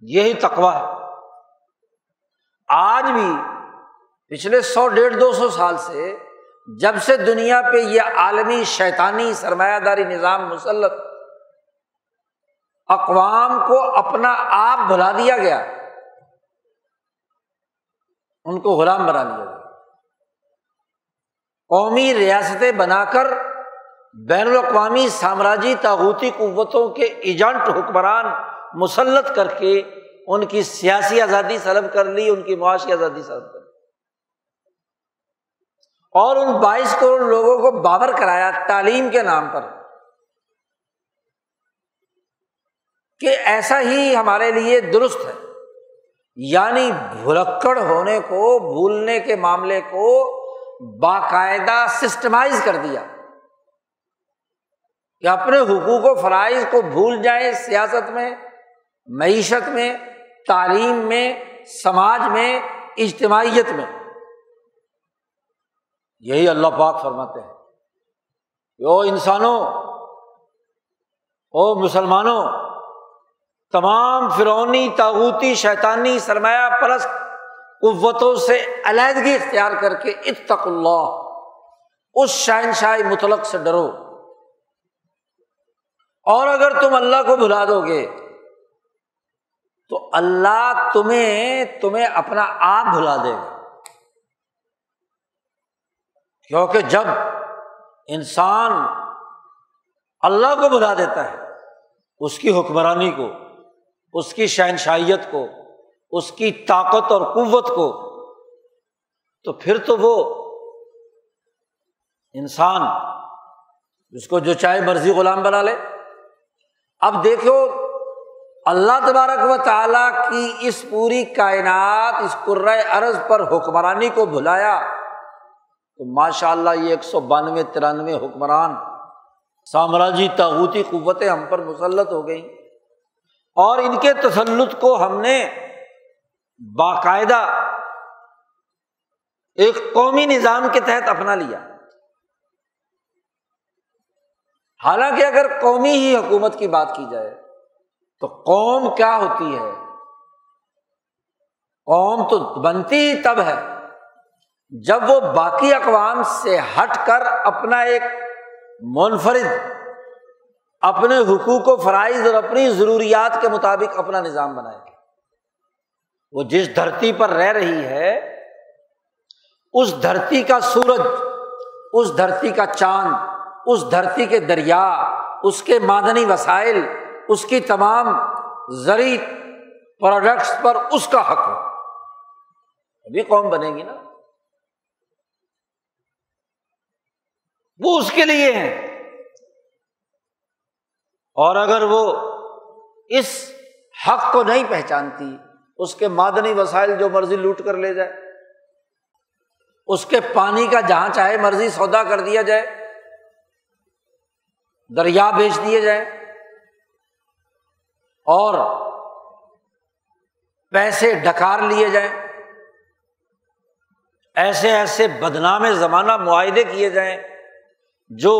یہی تقوا ہے۔ آج بھی پچھلے سو ڈیڑھ دو سو سال سے جب سے دنیا پہ یہ عالمی شیطانی سرمایہ داری نظام مسلط اقوام کو اپنا آپ بھلا دیا گیا۔ ان کو غلام بنا لیا گیا۔ قومی ریاستیں بنا کر بین الاقوامی سامراجی تاغوتی قوتوں کے ایجنٹ حکمران مسلط کر کے ان کی سیاسی آزادی سلب کر لی، ان کی معاشی آزادی سلب کر لی۔ اور ان بائیس کروڑ لوگوں کو بابر کرایا تعلیم کے نام پر۔ کہ ایسا ہی ہمارے لیے درست ہے۔ یعنی بھلکڑ ہونے کو، بھولنے کے معاملے کو باقاعدہ سسٹمائز کر دیا۔ کہ اپنے حقوق و فرائض کو بھول جائیں سیاست میں، معیشت میں، تعلیم میں، سماج میں، اجتماعیت میں۔ یہی اللہ پاک فرماتے ہیں۔ کہ او انسانوں، او مسلمانوں تمام فرونی تاغوتی شیطانی، سرمایہ پرست قوتوں سے علیحدگی اختیار کر کے اتق اللہ۔ اس شہنشاہ مطلق سے ڈرو۔ اور اگر تم اللہ کو بھلا دو گے، تو اللہ تمہیں تمہیں اپنا آپ بھلا دے گا۔ کیونکہ جب انسان اللہ کو بھلا دیتا ہے، اس کی حکمرانی کو اس کی شہنشائیت کو، اس کی طاقت اور قوت کو۔ تو پھر تو وہ انسان اس کو جو چاہے مرضی غلام بنا لے۔ اب دیکھو، اللہ تبارک و تعالیٰ کی اس پوری کائنات، اس ارض پر حکمرانی کو بھلایا۔ تو ماشاء اللہ یہ ایک سو بانوے، ترانوے حکمران، سامراجی تاغوتی قوتیں ہم پر مسلط ہو گئیں۔ اور ان کے تسلط کو ہم نے باقاعدہ ایک قومی نظام کے تحت اپنا لیا۔ حالانکہ اگر قومی ہی حکومت کی بات کی جائے تو قوم کیا ہوتی ہے؟ قوم تو بنتی ہی تب ہے جب وہ باقی اقوام سے ہٹ کر اپنا ایک منفرد اپنے حقوق و فرائض اور اپنی ضروریات کے مطابق اپنا نظام بنائے۔ وہ جس دھرتی پر رہ رہی ہے، اس دھرتی کا سورج، اس دھرتی کا چاند، اس دھرتی کے دریا، اس کے معدنی وسائل، اس کی تمام زرعی پروڈکٹس پر اس کا حق ہو ابھی قوم بنے گی نا۔ وہ اس کے لیے ہیں۔ اور اگر وہ اس حق کو نہیں پہچانتی، اس کے معدنی وسائل جو مرضی لوٹ کر لے جائے، اس کے پانی کا جہاں چاہے مرضی سودا کر دیا جائے، دریا بیچ دیے جائیں اور پیسے ڈکار لیے جائیں، ایسے ایسے بدنام زمانہ معاہدے کیے جائیں جو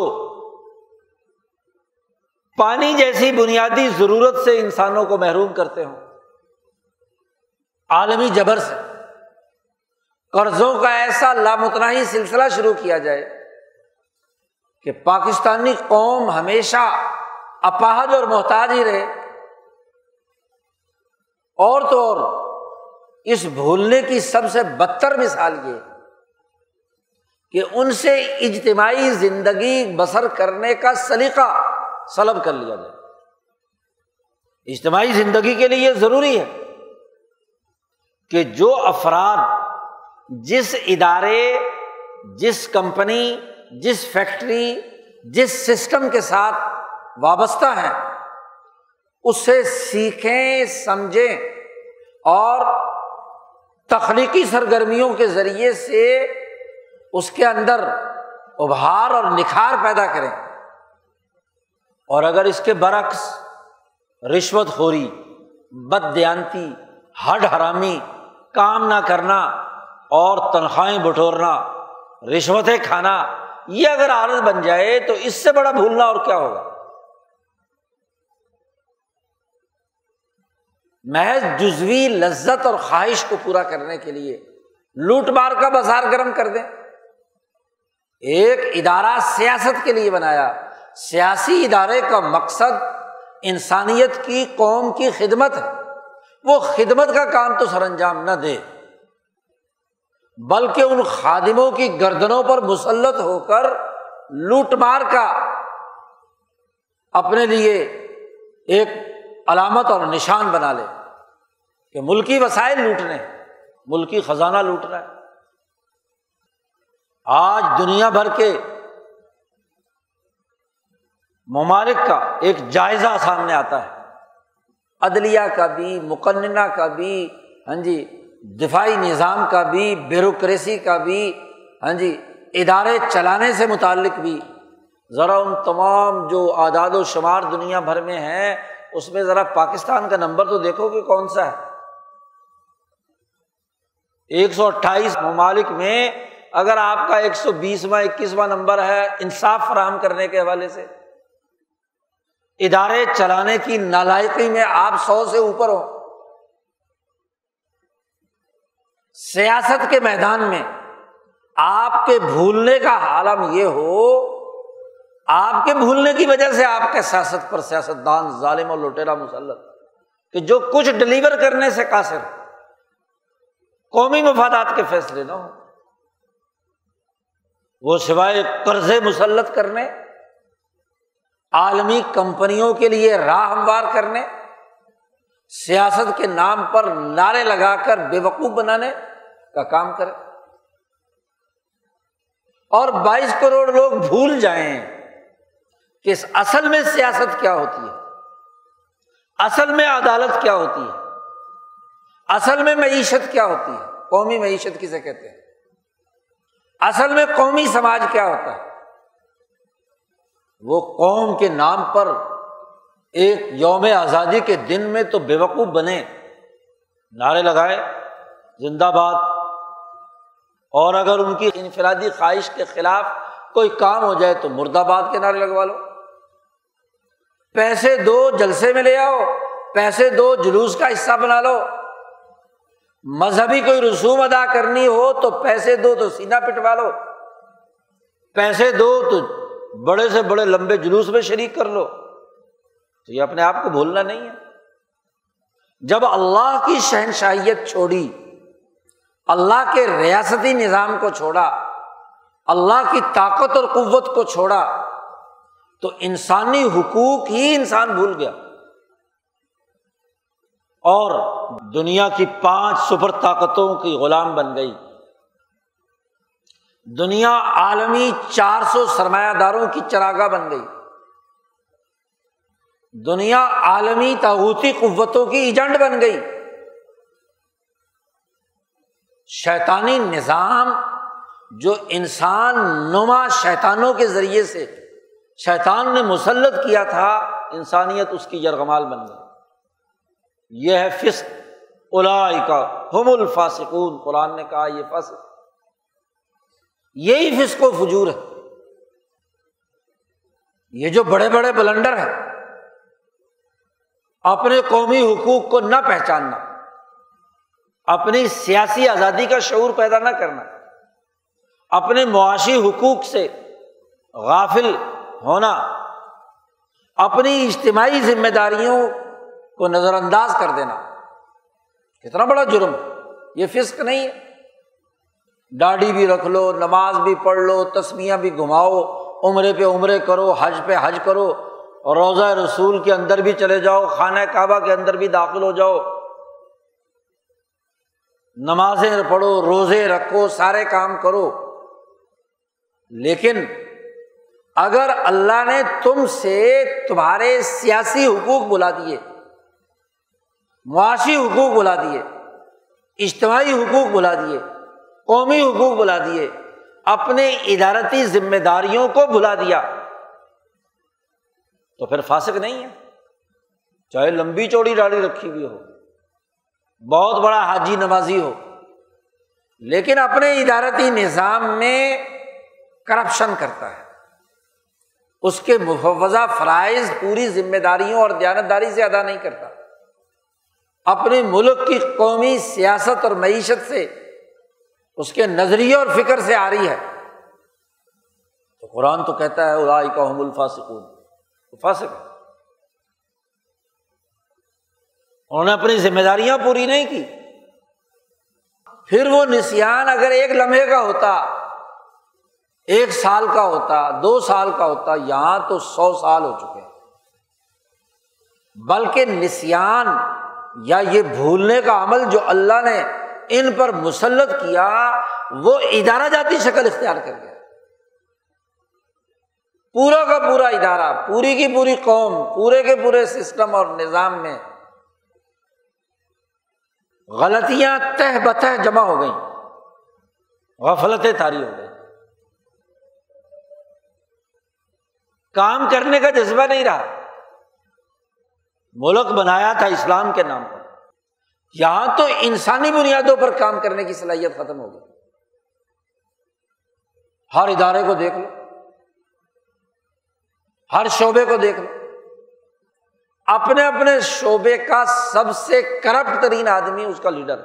پانی جیسی بنیادی ضرورت سے انسانوں کو محروم کرتے ہوں۔ عالمی جبر سے قرضوں کا ایسا لامتناہی سلسلہ شروع کیا جائے کہ پاکستانی قوم ہمیشہ اپاہد اور محتاج ہی رہے۔ اور تو اور اس بھولنے کی سب سے بدتر مثال یہ کہ ان سے اجتماعی زندگی بسر کرنے کا سلیقہ سلب کر لیا جائے۔ اجتماعی زندگی کے لیے یہ ضروری ہے کہ جو افراد جس ادارے، جس کمپنی، جس فیکٹری، جس سسٹم کے ساتھ وابستہ ہیں اس سے سیکھیں، سمجھیں اور تخلیقی سرگرمیوں کے ذریعے سے اس کے اندر ابھار اور نکھار پیدا کریں۔ اور اگر اس کے برعکس رشوت خوری بد دیانتی ہڈ حرامی، کام نہ کرنا اور تنخواہیں بٹورنا رشوتیں کھانا، یہ اگر عادت بن جائے تو اس سے بڑا بھولنا اور کیا ہوگا؟ محض جزوی لذت اور خواہش کو پورا کرنے کے لیے لوٹ مار کا بازار گرم کر دیں۔ ایک ادارہ سیاست کے لیے بنایا۔ سیاسی ادارے کا مقصد انسانیت کی قوم کی خدمت ہے۔ وہ خدمت کا کام تو سر انجام نہ دے۔ بلکہ ان خادموں کی گردنوں پر مسلط ہو کر لوٹ مار کا اپنے لیے ایک علامت اور نشان بنا لے کہ ملکی وسائل لوٹنے، ملکی خزانہ لوٹنا۔ ہے آج دنیا بھر کے ممالک کا ایک جائزہ سامنے آتا ہے۔ عدلیہ کا بھی، مقننہ کا بھی ہاں جی دفاعی نظام کا بھی، بیوروکریسی کا بھی ہاں جی ادارے چلانے سے متعلق بھی۔ ذرا ان تمام جو اعداد و شمار دنیا بھر میں ہیں، اس میں ذرا پاکستان کا نمبر تو دیکھو کہ کون سا ہے۔ ایک سو اٹھائیس ممالک میں اگر آپ کا ایک سو بیسواں، اکیسواں نمبر ہے، انصاف فراہم کرنے کے حوالے سے۔ ادارے چلانے کی نالائقی میں آپ سو سے اوپر ہو سیاست کے میدان میں آپ کے بھولنے کا عالم یہ ہو، آپ کے بھولنے کی وجہ سے آپ کے سیاست پر سیاست دان ظالم اور لوٹیرا مسلط، کہ جو کچھ ڈلیور کرنے سے قاصر، قومی مفادات کے فیصلے نہ ہو وہ سوائے قرض مسلط کرنے عالمی کمپنیوں کے لیے راہ ہموار کرنے، سیاست کے نام پر نعرے لگا کر بے وقوف بنانے کا کام کرے۔ اور بائیس کروڑ لوگ بھول جائیں کہ اصل میں سیاست کیا ہوتی ہے۔ اصل میں عدالت کیا ہوتی ہے۔ اصل میں معیشت کیا ہوتی ہے۔ قومی معیشت کسے کہتے ہیں؟ اصل میں قومی سماج کیا ہوتا ہے؟ وہ قوم کے نام پر ایک یوم آزادی کے دن میں تو بے وقوف بنے، نعرے لگائے، زندہ باد۔ اور اگر ان کی انفرادی خواہش کے خلاف کوئی کام ہو جائے تو مرد آباد کے نعرے لگوا لو۔ پیسے دو جلسے میں لے آؤ، پیسے دو جلوس کا حصہ بنا لو۔ مذہبی کوئی رسوم ادا کرنی ہو تو پیسے دو تو سینا پٹوا لو۔ پیسے دو تو بڑے سے بڑے لمبے جلوس میں شریک کر لو۔ تو یہ اپنے آپ کو بھولنا نہیں ہے۔ جب اللہ کی شہنشاہیت چھوڑی، اللہ کے ریاستی نظام کو چھوڑا، اللہ کی طاقت اور قوت کو چھوڑا، تو انسانی حقوق ہی انسان بھول گیا۔ اور دنیا کی پانچ سپر طاقتوں کی غلام بن گئی۔ دنیا عالمی چار سو سرمایہ داروں کی چراگاہ بن گئی۔ دنیا عالمی تاوتی قوتوں کی ایجنٹ بن گئی۔ شیطانی نظام جو انسان نما شیطانوں کے ذریعے سے شیطان نے مسلط کیا تھا، انسانیت اس کی یرغمال بن گئی۔ یہ ہے فسق الا کا ہم الفاسقون۔ قرآن نے کہا یہ فاسق یہی فسق و فجور ہے۔ یہ جو بڑے بڑے بلنڈر ہیں، اپنے قومی حقوق کو نہ پہچاننا، اپنی سیاسی آزادی کا شعور پیدا نہ کرنا، اپنے معاشی حقوق سے غافل ہونا، اپنی اجتماعی ذمہ داریوں کو نظر انداز کر دینا، کتنا بڑا جرم یہ فسق نہیں ہے۔ ڈاڑی بھی رکھ لو، نماز بھی پڑھ لو تسمیاں بھی گھماؤ، عمرے پہ عمرے کرو، حج پہ حج کرو اور روزہ رسول کے اندر بھی چلے جاؤ، خانہ کعبہ کے اندر بھی داخل ہو جاؤ۔ نمازیں پڑھو، روزے رکھو، سارے کام کرو۔ لیکن اگر اللہ نے تم سے تمہارے سیاسی حقوق بلا دیے، معاشی حقوق بلا دیے، اجتماعی حقوق بلا دیے قومی حقوق بلا دیے، اپنے ادارتی ذمہ داریوں کو بلا دیا۔ تو پھر فاسق نہیں ہے۔ چاہے لمبی چوڑی ڈاڑی رکھی ہوئی ہو، بہت بڑا حاجی نمازی ہو، لیکن اپنے ادارتی نظام میں کرپشن کرتا ہے۔ اس کے مفوضہ فرائض پوری ذمہ داریوں اور دیانتداری سے ادا نہیں کرتا۔ اپنے ملک کی قومی سیاست اور معیشت سے اس کے نظریے اور فکر سے آ رہی ہے۔ تو قرآن تو کہتا ہے الائی کا حم الفاسکون فاسق انہوں نے اپنی ذمہ داریاں پوری نہیں کی۔ پھر وہ نسان اگر ایک لمحے کا ہوتا، ایک سال کا ہوتا، دو سال کا ہوتا، یہاں تو سو سال ہو چکے بلکہ نسان یا یہ بھولنے کا عمل جو اللہ نے ان پر مسلط کیا، وہ ادارہ جاتی شکل اختیار کر گیا۔ پورا کا پورا ادارہ، پوری کی پوری قوم، پورے کے پورے سسٹم اور نظام میں غلطیاں تہ بتہ جمع ہو گئیں، غفلتیں تاری ہو گئی کام کرنے کا جذبہ نہیں رہا۔ ملک بنایا تھا اسلام کے نام پر۔ یہاں تو انسانی بنیادوں پر کام کرنے کی صلاحیت ختم ہو گئی۔ ہر ادارے کو دیکھ لو، ہر شعبے کو دیکھ لو۔ اپنے اپنے شعبے کا سب سے کرپٹ ترین آدمی اس کا لیڈر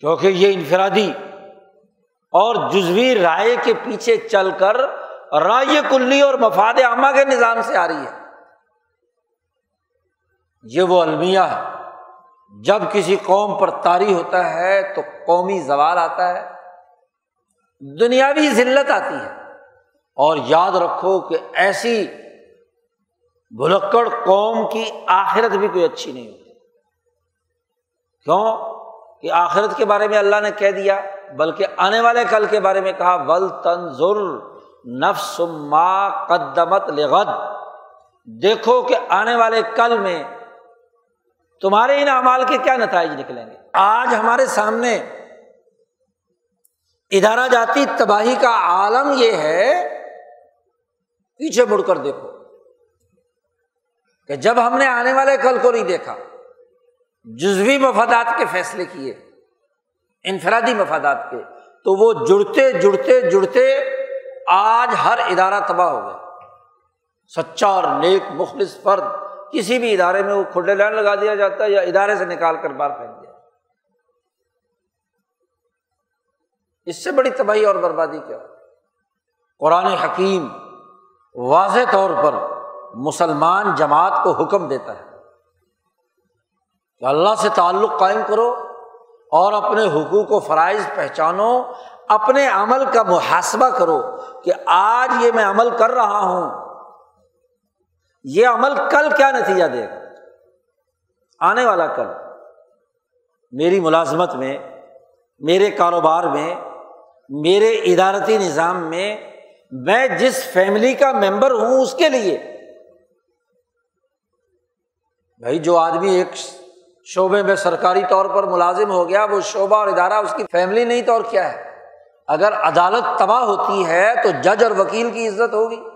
کیونکہ یہ انفرادی اور جزوی رائے کے پیچھے چل کر رائے کلی اور مفاد عامہ کے نظام سے آ رہی ہے۔ یہ وہ المیہ ہے۔ جب کسی قوم پر تاری ہوتا ہے تو قومی زوال آتا ہے۔ دنیاوی ذلت آتی ہے۔ اور یاد رکھو کہ ایسی بھلکڑ قوم کی آخرت بھی کوئی اچھی نہیں ہوتی۔ کیوں؟ کہ آخرت کے بارے میں اللہ نے کہہ دیا، بلکہ آنے والے کل کے بارے میں کہا، ول تنظر نفس ما قدمت لغد دیکھو کہ آنے والے کل میں تمہارے ان اعمال کے کیا نتائج نکلیں گے؟ آج ہمارے سامنے ادارہ جاتی تباہی کا عالم یہ ہے، پیچھے مڑ کر دیکھو کہ جب ہم نے آنے والے کل کو نہیں دیکھا، جزوی مفادات کے فیصلے کیے، انفرادی مفادات کے، تو وہ جڑتے جڑتے جڑتے آج ہر ادارہ تباہ ہو گیا۔ سچا اور نیک مخلص فرد کسی بھی ادارے میں وہ کھڈے لائن لگا دیا جاتا ہے یا ادارے سے نکال کر باہر پھینک دیا اس سے بڑی تباہی اور بربادی کیا قرآن حکیم واضح طور پر مسلمان جماعت کو حکم دیتا ہے کہ اللہ سے تعلق قائم کرو اور اپنے حقوق و فرائض پہچانو، اپنے عمل کا محاسبہ کرو کہ آج یہ میں عمل کر رہا ہوں یہ عمل کل کیا نتیجہ دے گا؟ آنے والا کل۔ میری ملازمت میں، میرے کاروبار میں، میرے ادارتی نظام میں میں جس فیملی کا ممبر ہوں اس کے لیے۔ بھائی، جو آدمی ایک شعبے میں سرکاری طور پر ملازم ہو گیا، وہ شعبہ اور ادارہ اس کی فیملی نہیں تو اور کیا ہے۔ اگر عدالت تباہ ہوتی ہے تو جج اور وکیل کی عزت ہوگی۔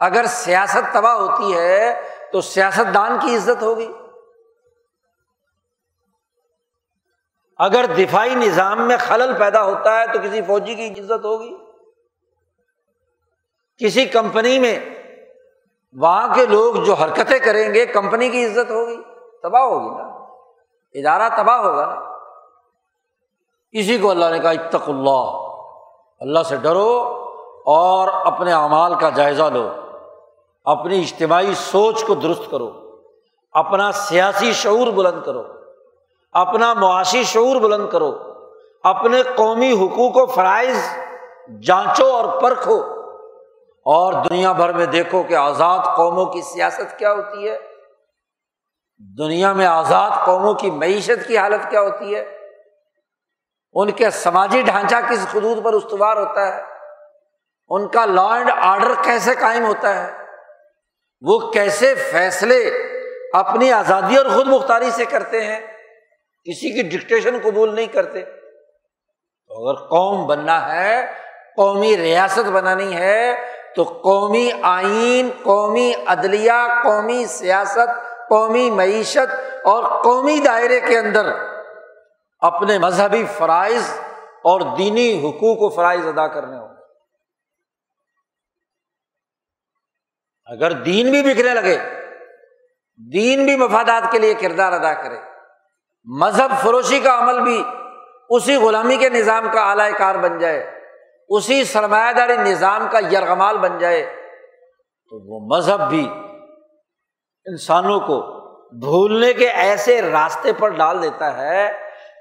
اگر سیاست تباہ ہوتی ہے تو سیاست دان کی عزت ہوگی۔ اگر دفاعی نظام میں خلل پیدا ہوتا ہے تو کسی فوجی کی عزت ہوگی۔ کسی کمپنی میں وہاں کے لوگ جو حرکتیں کریں گے، کمپنی کی عزت ہوگی، تباہ ہوگی نا۔ ادارہ تباہ ہوگا نا۔ اسی کو اللہ نے کہا اتق اللہ۔ اللہ سے ڈرو اور اپنے اعمال کا جائزہ لو۔ اپنی اجتماعی سوچ کو درست کرو، اپنا سیاسی شعور بلند کرو، اپنا معاشی شعور بلند کرو، اپنے قومی حقوق و فرائض جانچو اور پرکھو۔ اور دنیا بھر میں دیکھو کہ آزاد قوموں کی سیاست کیا ہوتی ہے۔ دنیا میں آزاد قوموں کی معیشت کی حالت کیا ہوتی ہے۔ ان کے سماجی ڈھانچہ کس خدود پر استوار ہوتا ہے؟ ان کا لا اینڈ آرڈر کیسے قائم ہوتا ہے؟ وہ کیسے فیصلے اپنی آزادی اور خود مختاری سے کرتے ہیں؟ کسی کی ڈکٹیشن قبول نہیں کرتے۔ تو اگر قوم بننا ہے، قومی ریاست بنانی ہے، تو قومی آئین، قومی عدلیہ، قومی سیاست، قومی معیشت اور قومی دائرے کے اندر اپنے مذہبی فرائض اور دینی حقوق و فرائض ادا کرنے ہوں۔ اگر دین بھی بکھنے لگے، دین بھی مفادات کے لیے کردار ادا کرے، مذہب فروشی کا عمل بھی اسی غلامی کے نظام کا اعلی کار بن جائے، اسی سرمایہ داری نظام کا یرغمال بن جائے، تو وہ مذہب بھی انسانوں کو بھولنے کے ایسے راستے پر ڈال دیتا ہے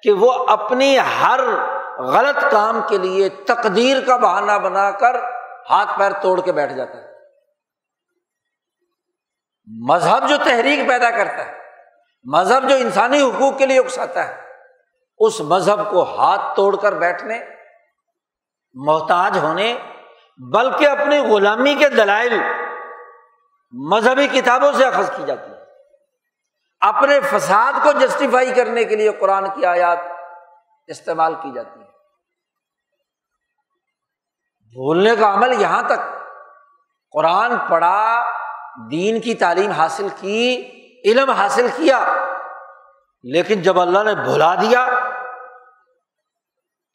کہ وہ اپنی ہر غلط کام کے لیے تقدیر کا بہانہ بنا کر ہاتھ پیر توڑ کے بیٹھ جاتا ہے۔ مذہب جو تحریک پیدا کرتا ہے، مذہب جو انسانی حقوق کے لیے اکساتا ہے، اس مذہب کو ہاتھ توڑ کر بیٹھنے، محتاج ہونے، بلکہ اپنی غلامی کے دلائل مذہبی کتابوں سے اخذ کی جاتی ہے۔ اپنے فساد کو جسٹیفائی کرنے کے لیے قرآن کی آیات استعمال کی جاتی ہے بھولنے کا عمل یہاں تک۔ قرآن پڑھا دین کی تعلیم حاصل کی، علم حاصل کیا، لیکن جب اللہ نے بھلا دیا،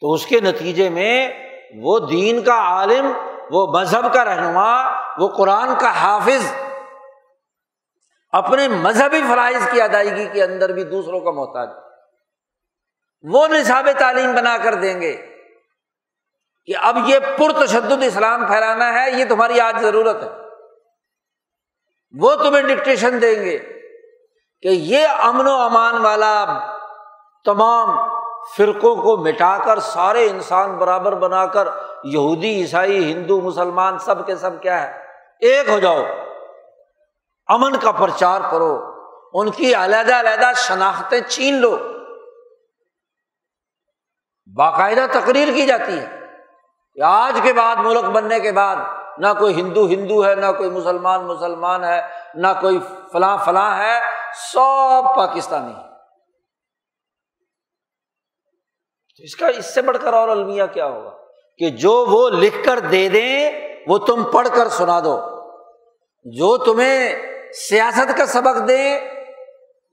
تو اس کے نتیجے میں وہ دین کا عالم، وہ مذہب کا رہنما، وہ قرآن کا حافظ اپنے مذہبی فرائض کی ادائیگی کے اندر بھی دوسروں کا محتاج وہ نصاب تعلیم بنا کر دیں گے کہ اب یہ پرتشدد اسلام پھیلانا ہے، یہ تمہاری آج ضرورت ہے۔ وہ تمہیں ڈکٹیشن دیں گے کہ یہ امن و امان والا تمام فرقوں کو مٹا کر سارے انسان برابر بنا کر یہودی، عیسائی، ہندو، مسلمان، سب کے سب کیا ہے؟ ایک ہو جاؤ، امن کا پرچار کرو، ان کی علیحدہ علیحدہ شناختیں چھین لو۔ باقاعدہ تقریر کی جاتی ہے۔ کہ آج کے بعد ملک بننے کے بعد نہ کوئی ہندو ہندو ہے، نہ کوئی مسلمان مسلمان ہے، نہ کوئی فلاں فلاں ہے، سب پاکستانی اس کا اس سے بڑھ کر اور المیہ کیا ہوگا؟ کہ جو وہ لکھ کر دے دیں، وہ تم پڑھ کر سنا دو۔ جو تمہیں سیاست کا سبق دیں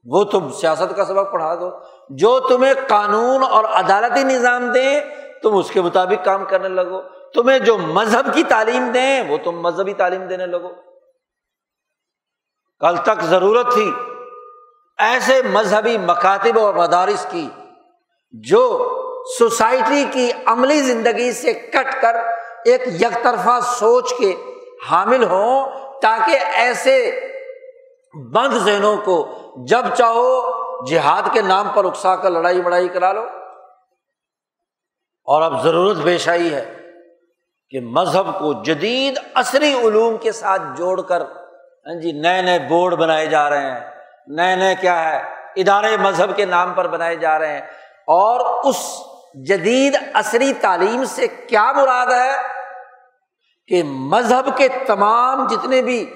وہ تم سیاست کا سبق پڑھا دو۔ جو تمہیں قانون اور عدالتی نظام دیں تم اس کے مطابق کام کرنے لگو۔ تمہیں جو مذہب کی تعلیم دیں، وہ تم مذہبی تعلیم دینے لگو۔ کل تک ضرورت تھی ایسے مذہبی مکاتب اور مدارس کی جو سوسائٹی کی عملی زندگی سے کٹ کر ایک یک طرفہ سوچ کے حامل ہوں تاکہ ایسے بند ذہنوں کو جب چاہو جہاد کے نام پر اکسا کر لڑائی بڑائی کرا لو۔ اور اب ضرورت پیش آئی ہے۔ کہ مذہب کو جدید عصری علوم کے ساتھ جوڑ کر ہاں جی نئے نئے بورڈ بنائے جا رہے ہیں، نئے نئے کیا ہے، ادارے مذہب کے نام پر بنائے جا رہے ہیں۔ اور اس جدید عصری تعلیم سے کیا مراد ہے کہ مذہب کے تمام جتنے بھی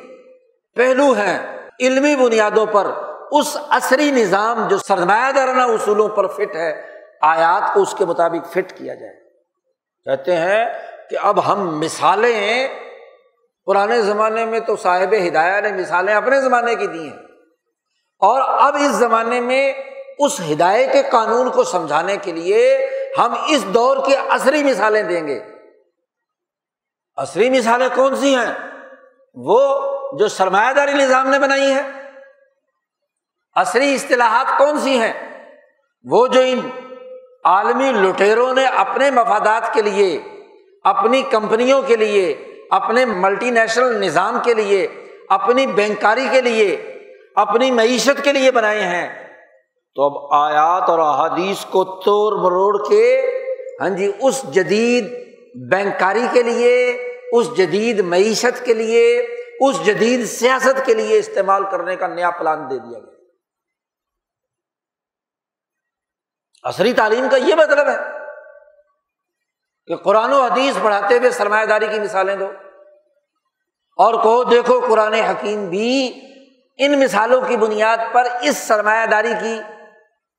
پہلو ہیں علمی بنیادوں پر، اس عصری نظام جو سرمایہ دارانہ اصولوں پر فٹ ہے، آیات کو اس کے مطابق فٹ کیا جائے۔ کہتے ہیں کہ اب ہم مثالیں پرانے زمانے میں تو صاحب ہدایہ نے مثالیں اپنے زمانے کی دی ہیں۔ اور اب اس زمانے میں اس ہدایت کے قانون کو سمجھانے کے لیے ہم اس دور کی عصری مثالیں دیں گے۔ عصری مثالیں کون سی ہیں؟ وہ جو سرمایہ داری نظام نے بنائی ہے۔ عصری اصطلاحات کون سی ہیں؟ وہ جو ان عالمی لٹیروں نے اپنے مفادات کے لیے اپنی کمپنیوں کے لیے، اپنے ملٹی نیشنل نظام کے لیے، اپنی بینکاری کے لیے، اپنی معیشت کے لیے بنائے ہیں۔ تو اب آیات اور احادیث کو توڑ مروڑ کے ہاں جی اس جدید بینکاری کے لیے، اس جدید معیشت کے لیے، اس جدید سیاست کے لیے استعمال کرنے کا نیا پلان دے دیا گیا۔ عصری تعلیم کا یہ مطلب ہے۔ کہ قرآن و حدیث پڑھاتے ہوئے سرمایہ داری کی مثالیں دو۔ اور کہو دیکھو قرآن حکیم بھی ان مثالوں کی بنیاد پر اس سرمایہ داری کی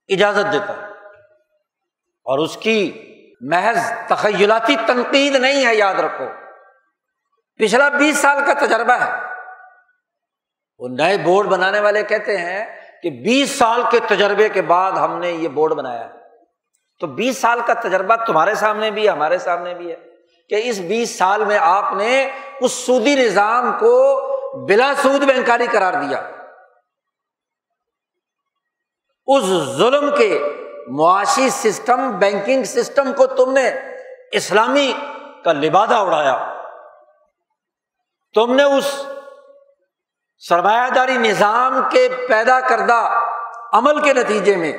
اجازت دیتا ہے۔ اور اس کی محض تخیلاتی تنقید نہیں ہے، یاد رکھو۔ پچھلا بیس سال کا تجربہ ہے۔ وہ نئے بورڈ بنانے والے کہتے ہیں کہ بیس سال کے تجربے کے بعد ہم نے یہ بورڈ بنایا ہے۔ تو بیس سال کا تجربہ تمہارے سامنے بھی ہے، ہمارے سامنے بھی ہے کہ اس بیس سال میں آپ نے اس سودی نظام کو بلا سود بینکاری قرار دیا۔ اس ظلم کے معاشی سسٹم، بینکنگ سسٹم کو تم نے اسلامی کا لبادہ اڑایا۔ تم نے اس سرمایہ داری نظام کے پیدا کردہ عمل کے نتیجے میں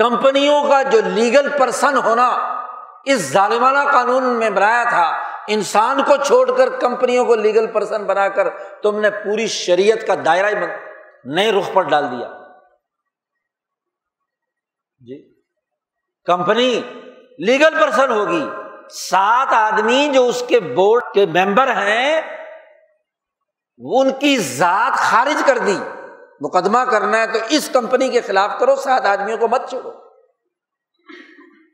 کمپنیوں کا جو لیگل پرسن ہونا اس ظالمانہ قانون میں بنایا تھا، انسان کو چھوڑ کر کمپنیوں کو لیگل پرسن بنا کر تم نے پوری شریعت کا دائرہ نئے رخ پر ڈال دیا۔ جی۔ کمپنی لیگل پرسن ہوگی۔ سات آدمی جو اس کے بورڈ کے ممبر ہیں، وہ ان کی ذات خارج کر دی۔ مقدمہ کرنا ہے تو اس کمپنی کے خلاف کرو، سات آدمیوں کو مت چھوڑو۔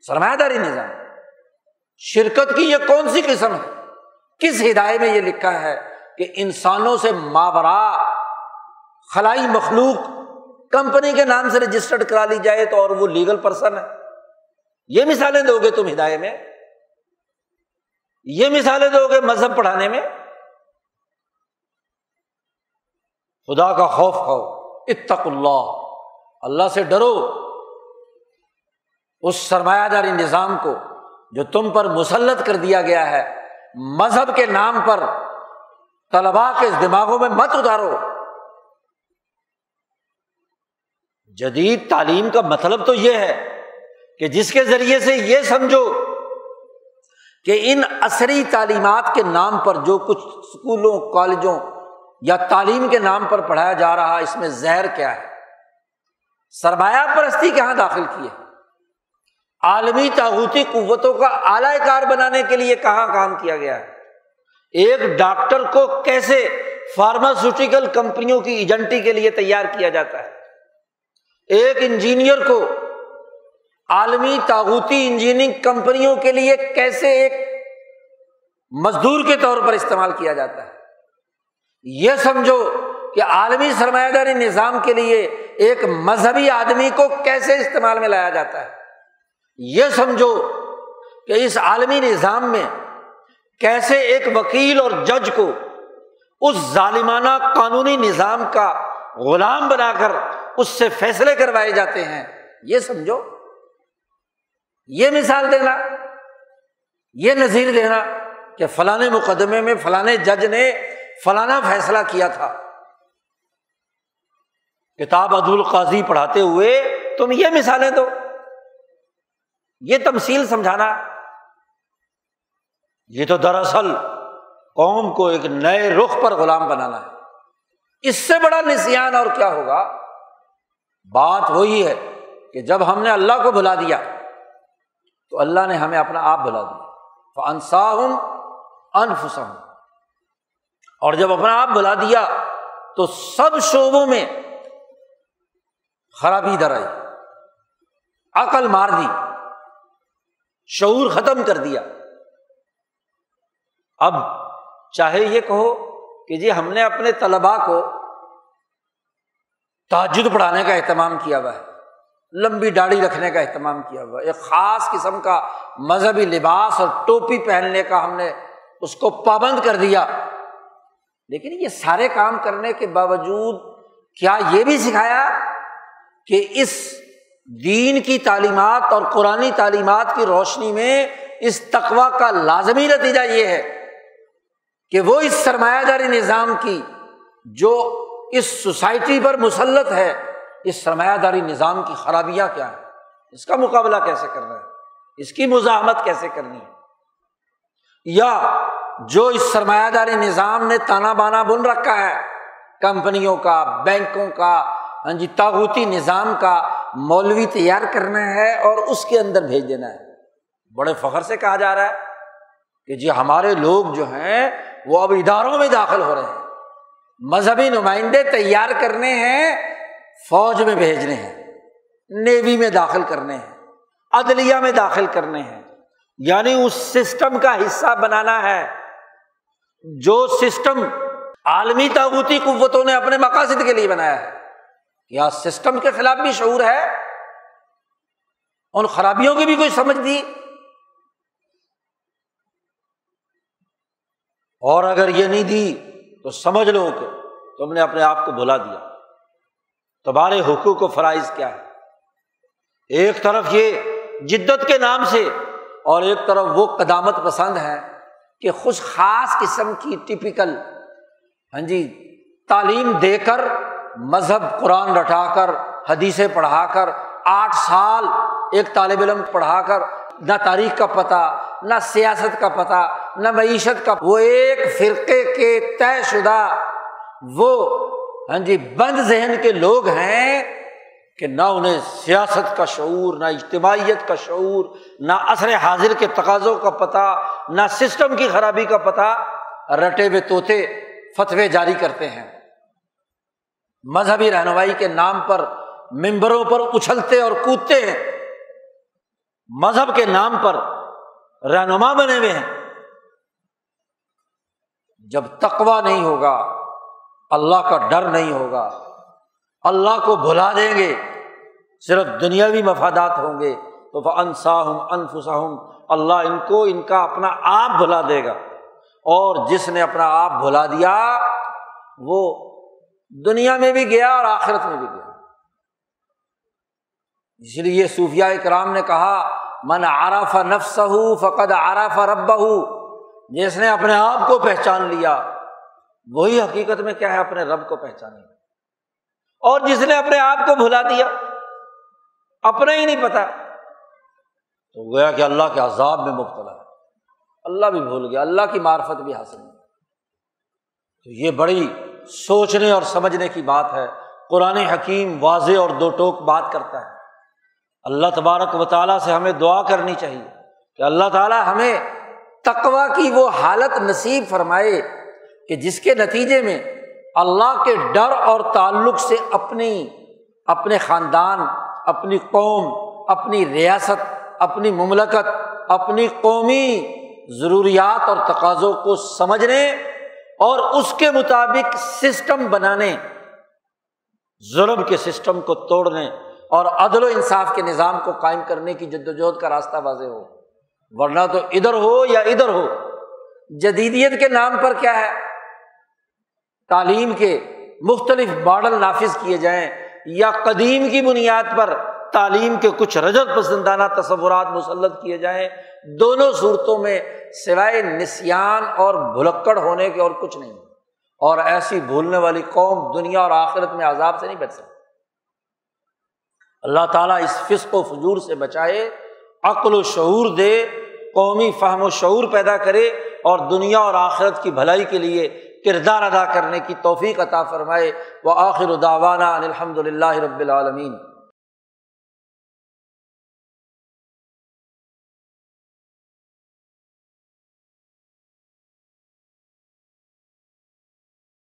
سرمایہ داری نظام۔ شرکت کی یہ کون سی قسم ہے؟ کس ہدایت میں یہ لکھا ہے کہ انسانوں سے ماورا، خلائی مخلوق کمپنی کے نام سے رجسٹرڈ کرا لی جائے تو اور وہ لیگل پرسن ہے۔ یہ مثالیں دو گے تم ہدایت میں۔ یہ مثالیں دو گے مذہب پڑھانے میں۔ خدا کا خوف کھاؤ۔ اتق اللہ۔ اللہ سے ڈرو۔ اس سرمایہ داری نظام کو جو تم پر مسلط کر دیا گیا ہے، مذہب کے نام پر طلبا کے دماغوں میں مت اتارو۔ جدید تعلیم کا مطلب تو یہ ہے کہ جس کے ذریعے سے یہ سمجھو کہ ان عصری تعلیمات کے نام پر جو کچھ اسکولوں کالجوں یا تعلیم کے نام پر پڑھایا جا رہا اس میں زہر کیا ہے؟ سرمایہ پرستی کہاں داخل کی ہے؟ عالمی تاغوتی قوتوں کا اعلی کار بنانے کے لیے کہاں کام کیا گیا ہے؟ ایک ڈاکٹر کو کیسے فارماسوٹیکل کمپنیوں کی ایجنٹی کے لیے تیار کیا جاتا ہے؟ ایک انجینئر کو عالمی تاغوتی انجینئرنگ کمپنیوں کے لیے کیسے ایک مزدور کے طور پر استعمال کیا جاتا ہے؟ یہ سمجھو کہ عالمی سرمایہ داری نظام کے لیے ایک مذہبی آدمی کو کیسے استعمال میں لایا جاتا ہے؟ یہ سمجھو کہ اس عالمی نظام میں کیسے ایک وکیل اور جج کو اس ظالمانہ قانونی نظام کا غلام بنا کر اس سے فیصلے کروائے جاتے ہیں؟ یہ سمجھو۔ یہ مثال دینا، یہ نظیر دینا کہ فلاں مقدمے میں فلاں جج نے فلانا فیصلہ کیا تھا۔ کتاب عدل القاضی پڑھاتے ہوئے تم یہ مثالیں دو۔ یہ تمسیل سمجھانا۔ یہ تو دراصل قوم کو ایک نئے رخ پر غلام بنانا ہے۔ اس سے بڑا نسان اور کیا ہوگا؟ بات وہی ہے کہ جب ہم نے اللہ کو بلا دیا تو اللہ نے ہمیں اپنا آپ بلا دیا۔ انسا ہوں انفسم اور جب اپنا آپ بلا دیا تو سب شعبوں میں خرابی در آئی۔ عقل مار دی۔ شعور ختم کر دیا۔ اب چاہے یہ کہو کہ جی ہم نے اپنے طلبا کو تاجد پڑھانے کا اہتمام کیا ہوا ہے، لمبی داڑھی رکھنے کا اہتمام کیا ہوا ہے۔ ایک خاص قسم کا مذہبی لباس اور ٹوپی پہننے کا ہم نے اس کو پابند کر دیا۔ لیکن یہ سارے کام کرنے کے باوجود کیا یہ بھی سکھایا کہ اس دین کی تعلیمات اور قرآن تعلیمات کی روشنی میں اس تقوا کا لازمی نتیجہ یہ ہے کہ وہ اس سرمایہ داری نظام کی جو اس سوسائٹی پر مسلط ہے، اس سرمایہ داری نظام کی خرابیاں کیا ہے اس کا مقابلہ کیسے کرنا ہے؟ اس کی مزاحمت کیسے کرنی ہے؟ یا جو اس سرمایہ داری نظام نے تانا بانا بن رکھا ہے، کمپنیوں کا، بینکوں کا ہاں جی تاغوتی نظام کا مولوی تیار کرنا ہے اور اس کے اندر بھیج دینا ہے۔ بڑے فخر سے کہا جا رہا ہے کہ جی ہمارے لوگ جو ہیں، وہ اب اداروں میں داخل ہو رہے ہیں۔ مذہبی نمائندے تیار کرنے ہیں، فوج میں بھیجنے ہیں، نیوی میں داخل کرنے ہیں، عدلیہ میں داخل کرنے ہیں۔ یعنی اس سسٹم کا حصہ بنانا ہے۔ جو سسٹم عالمی تاغوتی قوتوں نے اپنے مقاصد کے لیے بنایا ہے کیا سسٹم کے خلاف بھی شعور ہے، ان خرابیوں کی بھی کوئی سمجھ دی اور اگر یہ نہیں دی، تو سمجھ لو کہ تم نے اپنے آپ کو بھلا دیا۔ تمہارے حقوق و فرائض کیا ہے ایک طرف یہ جدت کے نام سے، اور ایک طرف وہ قدامت پسند ہے کہ خوش خاص قسم کی ٹپیکل ہاں جی تعلیم دے کر، مذہب قرآن رٹا کر، حدیثیں پڑھا کر، آٹھ سال ایک طالب علم پڑھا کر، نہ تاریخ کا پتہ، نہ سیاست کا پتہ، نہ معیشت کا، وہ ایک فرقے کے طے شدہ، وہ ہاں جی بند ذہن کے لوگ ہیں کہ نہ انہیں سیاست کا شعور، نہ اجتماعیت کا شعور، نہ عصر حاضر کے تقاضوں کا پتہ، نہ سسٹم کی خرابی کا پتہ رٹے ہوئے طوطے فتوے جاری کرتے ہیں۔ مذہبی رہنمائی کے نام پر ممبروں پر اچھلتے اور کودتے ہیں۔ مذہب کے نام پر رہنما بنے ہوئے ہیں۔ جب تقوا نہیں ہوگا، اللہ کا ڈر نہیں ہوگا۔ اللہ کو بھلا دیں گے، صرف دنیاوی مفادات ہوں گے۔ تو انسا ہوں انفسا ہوں اللہ ان کو ان کا اپنا آپ بھلا دے گا۔ اور جس نے اپنا آپ بھلا دیا، وہ دنیا میں بھی گیا اور آخرت میں بھی گیا۔ اس لیے صوفیہ اکرام نے کہا، من عرف نفس فقد عرف رب جس نے اپنے آپ کو پہچان لیا، وہی حقیقت میں کیا ہے، اپنے رب کو پہچانے اور جس نے اپنے آپ کو بھلا دیا، اپنا ہی نہیں پتا۔ تو گویا کہ اللہ کے عذاب میں مبتلا ہے۔ اللہ بھی بھول گیا، اللہ کی معرفت بھی حاصل نہیں۔ تو یہ بڑی سوچنے اور سمجھنے کی بات ہے۔ قرآن حکیم واضح اور دو ٹوک بات کرتا ہے۔ اللہ تبارک و تعالیٰ سے ہمیں دعا کرنی چاہیے کہ اللہ تعالیٰ ہمیں تقوا کی وہ حالت نصیب فرمائے کہ جس کے نتیجے میں اللہ کے ڈر اور تعلق سے اپنی، اپنے خاندان، اپنی قوم، اپنی ریاست، اپنی مملکت، اپنی قومی ضروریات اور تقاضوں کو سمجھنے اور اس کے مطابق سسٹم بنانے، ظلم کے سسٹم کو توڑنے اور عدل و انصاف کے نظام کو قائم کرنے کی جد وجہد کا راستہ واضح ہو۔ ورنہ تو ادھر ہو یا ادھر ہو۔ جدیدیت کے نام پر کیا ہے؟ تعلیم کے مختلف ماڈل نافذ کیے جائیں یا قدیم کی بنیاد پر تعلیم کے کچھ رجت پسندانہ تصورات مسلط کیے جائیں، دونوں صورتوں میں سوائے نسان اور بھلکڑ ہونے کے اور کچھ نہیں۔ اور ایسی بھولنے والی قوم دنیا اور آخرت میں عذاب سے نہیں بچ سکتی۔ اللہ تعالیٰ اس فسق و فجور سے بچائے، عقل و شعور دے، قومی فہم و شعور پیدا کرے اور دنیا اور آخرت کی بھلائی کے لیے کردار ادا کرنے کی توفیق عطا فرمائے۔ وہ آخر داوانہ الحمد للہ رب العالمین۔